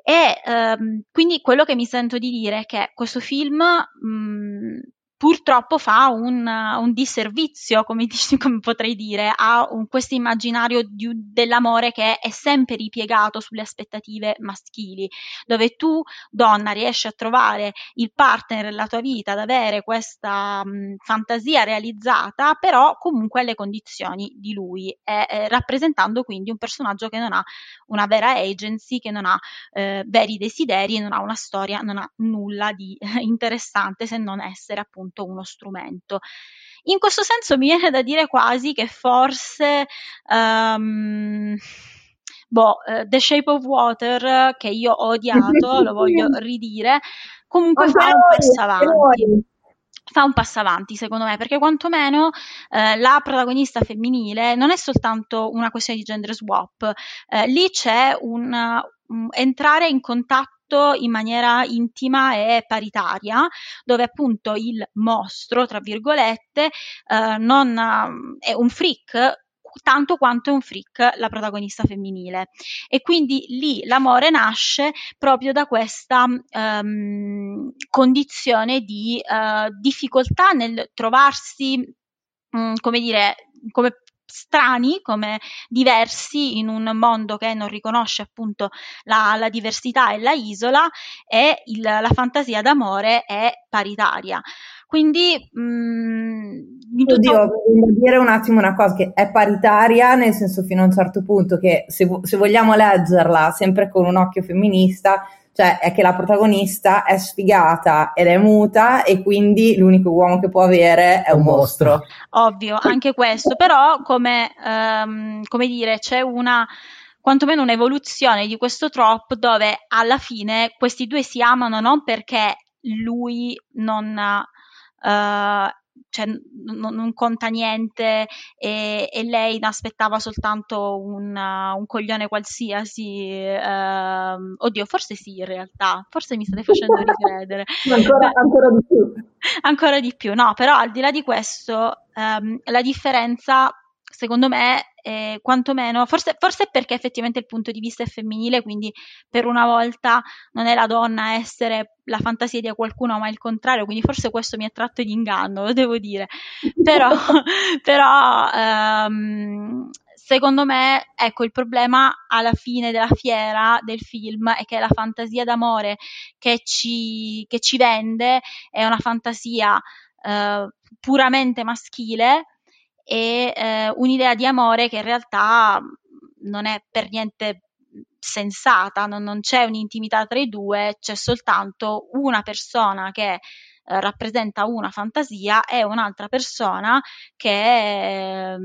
S1: E ehm, quindi quello che mi sento di dire è che questo film mh, purtroppo fa un, un disservizio, come, come, potrei dire, a questo immaginario dell'amore che è sempre ripiegato sulle aspettative maschili, dove tu, donna, riesci a trovare il partner della tua vita, ad avere questa mh, fantasia realizzata, però comunque alle condizioni di lui, e, eh, rappresentando quindi un personaggio che non ha una vera agency, che non ha eh, veri desideri, non ha una storia, non ha nulla di eh, interessante se non essere appunto appunto uno strumento. In questo senso mi viene da dire quasi che forse um, boh, uh, The Shape of Water, che io ho odiato, lo voglio ridire, comunque fa un passo avanti fa un passo avanti secondo me perché quantomeno eh, la protagonista femminile non è soltanto una questione di gender swap eh, lì c'è un, un entrare in contatto fatto in maniera intima e paritaria, dove appunto il mostro, tra virgolette, eh, non è un freak tanto quanto è un freak la protagonista femminile. E quindi lì l'amore nasce proprio da questa um, condizione di uh, difficoltà nel trovarsi um, come dire come strani, come diversi in un mondo che non riconosce appunto la, la diversità e la isola e il, la fantasia d'amore è paritaria. Quindi mh, mm,
S2: tutto... Oddio, voglio dire un attimo una cosa che è paritaria nel senso fino a un certo punto che se, se vogliamo leggerla sempre con un occhio femminista cioè è che la protagonista è sfigata ed è muta e quindi l'unico uomo che può avere è un, mostro.
S1: Ovvio, anche questo, però come, um, come dire, c'è una quantomeno un'evoluzione di questo trop dove alla fine questi due si amano non perché lui non uh, cioè, n- non conta niente e, e, lei aspettava soltanto un, un coglione qualsiasi. Uh, oddio, forse sì, in realtà, forse mi state facendo ricredere.
S2: ancora, ancora, di più.
S1: Ancora di più, no, però al di là di questo, um, la differenza secondo me, eh, quantomeno, forse, forse perché effettivamente il punto di vista è femminile, quindi per una volta non è la donna a essere la fantasia di qualcuno, ma il contrario, quindi forse questo mi ha tratto di inganno, lo devo dire. Però, però ehm, secondo me, ecco, il problema alla fine della fiera del film è che la fantasia d'amore che ci, che ci vende è una fantasia eh, puramente maschile e eh, un'idea di amore che in realtà non è per niente sensata, non, non c'è un'intimità tra i due, c'è soltanto una persona che eh, rappresenta una fantasia e un'altra persona che eh,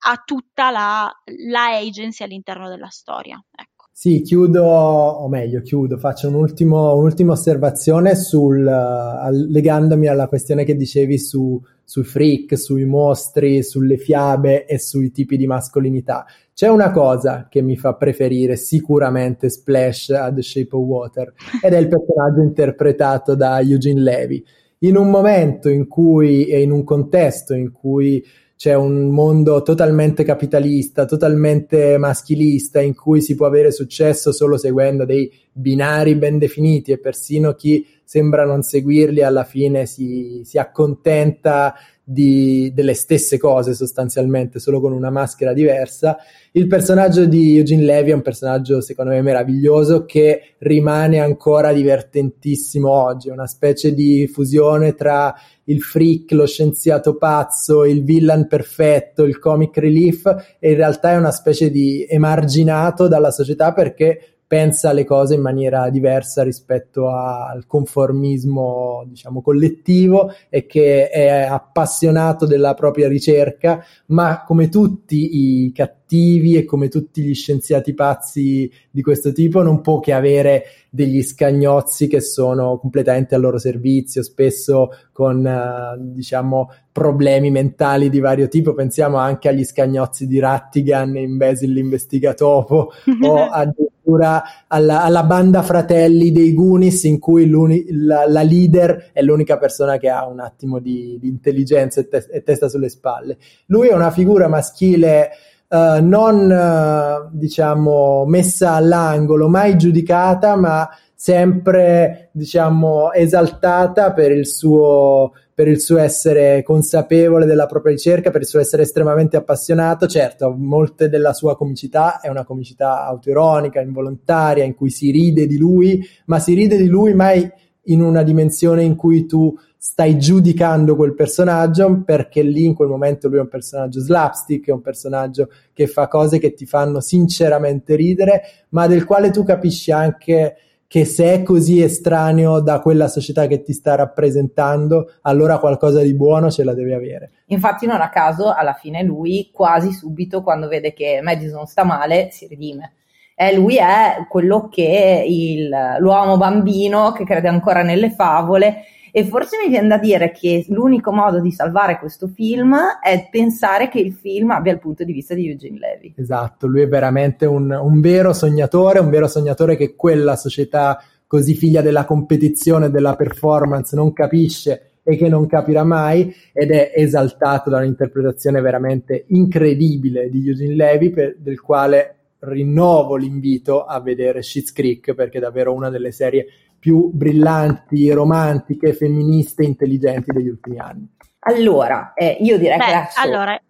S1: ha tutta la, la, agency all'interno della storia. Ecco.
S3: Sì, chiudo, o meglio, chiudo, faccio un ultimo, un'ultima osservazione sul, uh, legandomi alla questione che dicevi su, sui freak, sui mostri, sulle fiabe e sui tipi di mascolinità. C'è una cosa che mi fa preferire sicuramente Splash a The Shape of Water ed è il personaggio interpretato da Eugene Levy. In un momento in cui e in un contesto in cui c'è un mondo totalmente capitalista, totalmente maschilista, in cui si può avere successo solo seguendo dei binari ben definiti e persino chi sembra non seguirli alla fine si, si accontenta di, delle stesse cose sostanzialmente, solo con una maschera diversa. Il personaggio di Eugene Levy è un personaggio secondo me meraviglioso che rimane ancora divertentissimo oggi, è una specie di fusione tra il freak, lo scienziato pazzo, il villain perfetto, il comic relief e in realtà è una specie di emarginato dalla società perché pensa le cose in maniera diversa rispetto al conformismo, diciamo, collettivo e che è appassionato della propria ricerca, ma come tutti i cattivi e come tutti gli scienziati pazzi di questo tipo non può che avere degli scagnozzi che sono completamente al loro servizio, spesso con, uh, diciamo, problemi mentali di vario tipo. Pensiamo anche agli scagnozzi di Rattigan in Basil l'investigatopo o addirittura alla, alla, banda fratelli dei Goonies in cui la, la, leader è l'unica persona che ha un attimo di, di intelligenza e, te- e testa sulle spalle. Lui è una figura maschile Uh, non uh, diciamo messa all'angolo, mai giudicata, ma sempre diciamo esaltata per il suo per il suo essere consapevole della propria ricerca, per il suo essere estremamente appassionato. Certo, molte della sua comicità è una comicità autoironica, involontaria, in cui si ride di lui, ma si ride di lui mai in una dimensione in cui tu stai giudicando quel personaggio perché lì in quel momento lui è un personaggio slapstick, è un personaggio che fa cose che ti fanno sinceramente ridere, ma del quale tu capisci anche che se è così estraneo da quella società che ti sta rappresentando, allora qualcosa di buono ce la deve avere.
S2: Infatti, non a caso, alla fine lui quasi subito, quando vede che Madison sta male, si redime. Eh, lui è quello che il, l'uomo bambino che crede ancora nelle favole e forse mi viene da dire che l'unico modo di salvare questo film è pensare che il film abbia il punto di vista di Eugene Levy.
S3: Esatto, lui è veramente un, un vero sognatore, un vero sognatore che quella società così figlia della competizione, della performance, non capisce e che non capirà mai ed è esaltato da un'interpretazione veramente incredibile di Eugene Levy per, del quale rinnovo l'invito a vedere Schitt's Creek perché è davvero una delle serie più brillanti, romantiche, femministe, intelligenti degli ultimi anni.
S2: Allora, eh, io direi Beh, che adesso allora,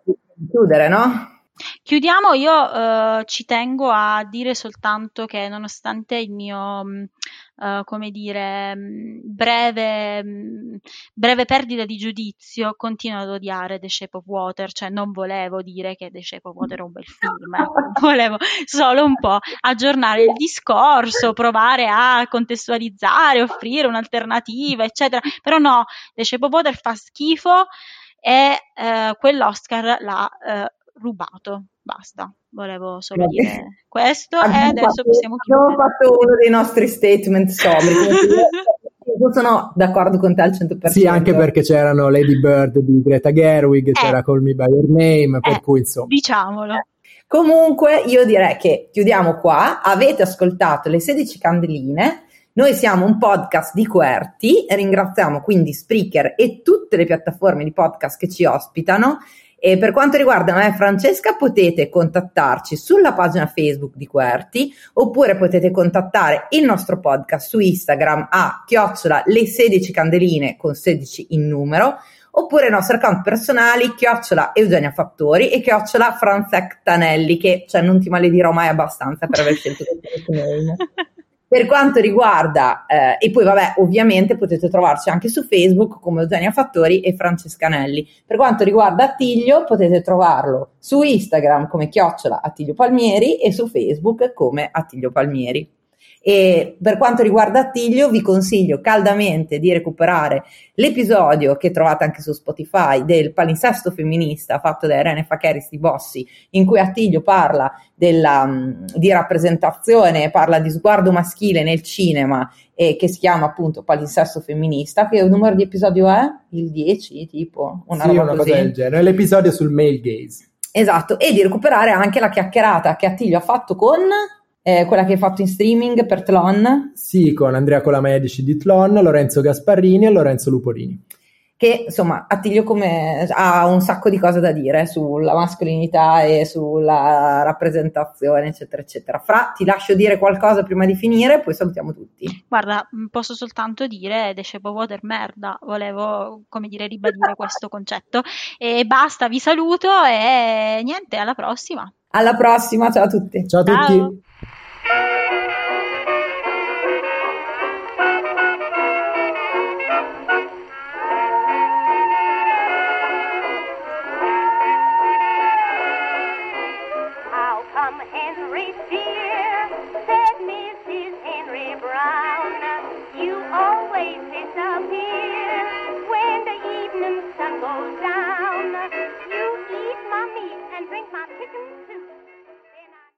S2: chiudere, no?
S1: Chiudiamo, io uh, ci tengo a dire soltanto che nonostante il mio, uh, come dire, breve, breve, perdita di giudizio, continuo ad odiare The Shape of Water, cioè non volevo dire che The Shape of Water è un bel film, eh. volevo solo un po' aggiornare il discorso, provare a contestualizzare, offrire un'alternativa, eccetera, però no, The Shape of Water fa schifo e uh, quell'Oscar l'ha rubato. Basta, volevo solo Vabbè. dire questo abbiamo e adesso
S2: fatto,
S1: possiamo
S2: chiudere. Abbiamo fatto uno dei nostri statement sobri. Io sono d'accordo con te al 100%.
S3: Sì, anche perché c'erano Lady Bird di Greta Gerwig, eh. c'era Call Me By Your Name, per eh, cui insomma.
S1: Diciamolo.
S2: Comunque io direi che chiudiamo qua, avete ascoltato le 16 candeline, noi siamo un podcast di Querti, ringraziamo quindi Spreaker e tutte le piattaforme di podcast che ci ospitano e per quanto riguarda me e Francesca, potete contattarci sulla pagina Facebook di Querti oppure potete contattare il nostro podcast su Instagram a chiocciola le 16 candeline con 16 in numero oppure i nostri account personali chiocciola Eugenia Fattori e chiocciola Franzec Tanelli che cioè, non ti maledirò mai abbastanza per aver scelto questo nome. Per quanto riguarda, eh, e poi vabbè, ovviamente potete trovarci anche su Facebook come Eugenia Fattori e Francescanelli. Per quanto riguarda Attiglio, potete trovarlo su Instagram come chiocciola Attiglio Palmieri e su Facebook come Attiglio Palmieri. E per quanto riguarda Attilio, vi consiglio caldamente di recuperare l'episodio che trovate anche su Spotify del palinsesto femminista fatto da Irene Facheris di Bossi, in cui Attilio parla della, mm, di rappresentazione, parla di sguardo maschile nel cinema e che si chiama appunto palinsesto femminista. Che numero di episodio è? Il 10, tipo?
S3: Una, sì, una cosa del genere. L'episodio sul male gaze.
S2: Esatto, e di recuperare anche la chiacchierata che Attilio ha fatto con eh, quella che hai fatto in streaming per Tlon.
S3: Sì, con Andrea Colamedici di Tlon, Lorenzo Gasparrini e Lorenzo Lupolini.
S2: Che insomma, Attilio come, ha un sacco di cose da dire sulla mascolinità e sulla rappresentazione, eccetera, eccetera. Fra, ti lascio dire qualcosa prima di finire, poi salutiamo tutti.
S1: Guarda, posso soltanto dire Decepo Water merda, volevo come dire ribadire questo concetto. E basta, vi saluto e niente, alla prossima.
S2: Alla prossima, ciao a tutti.
S3: Ciao a tutti.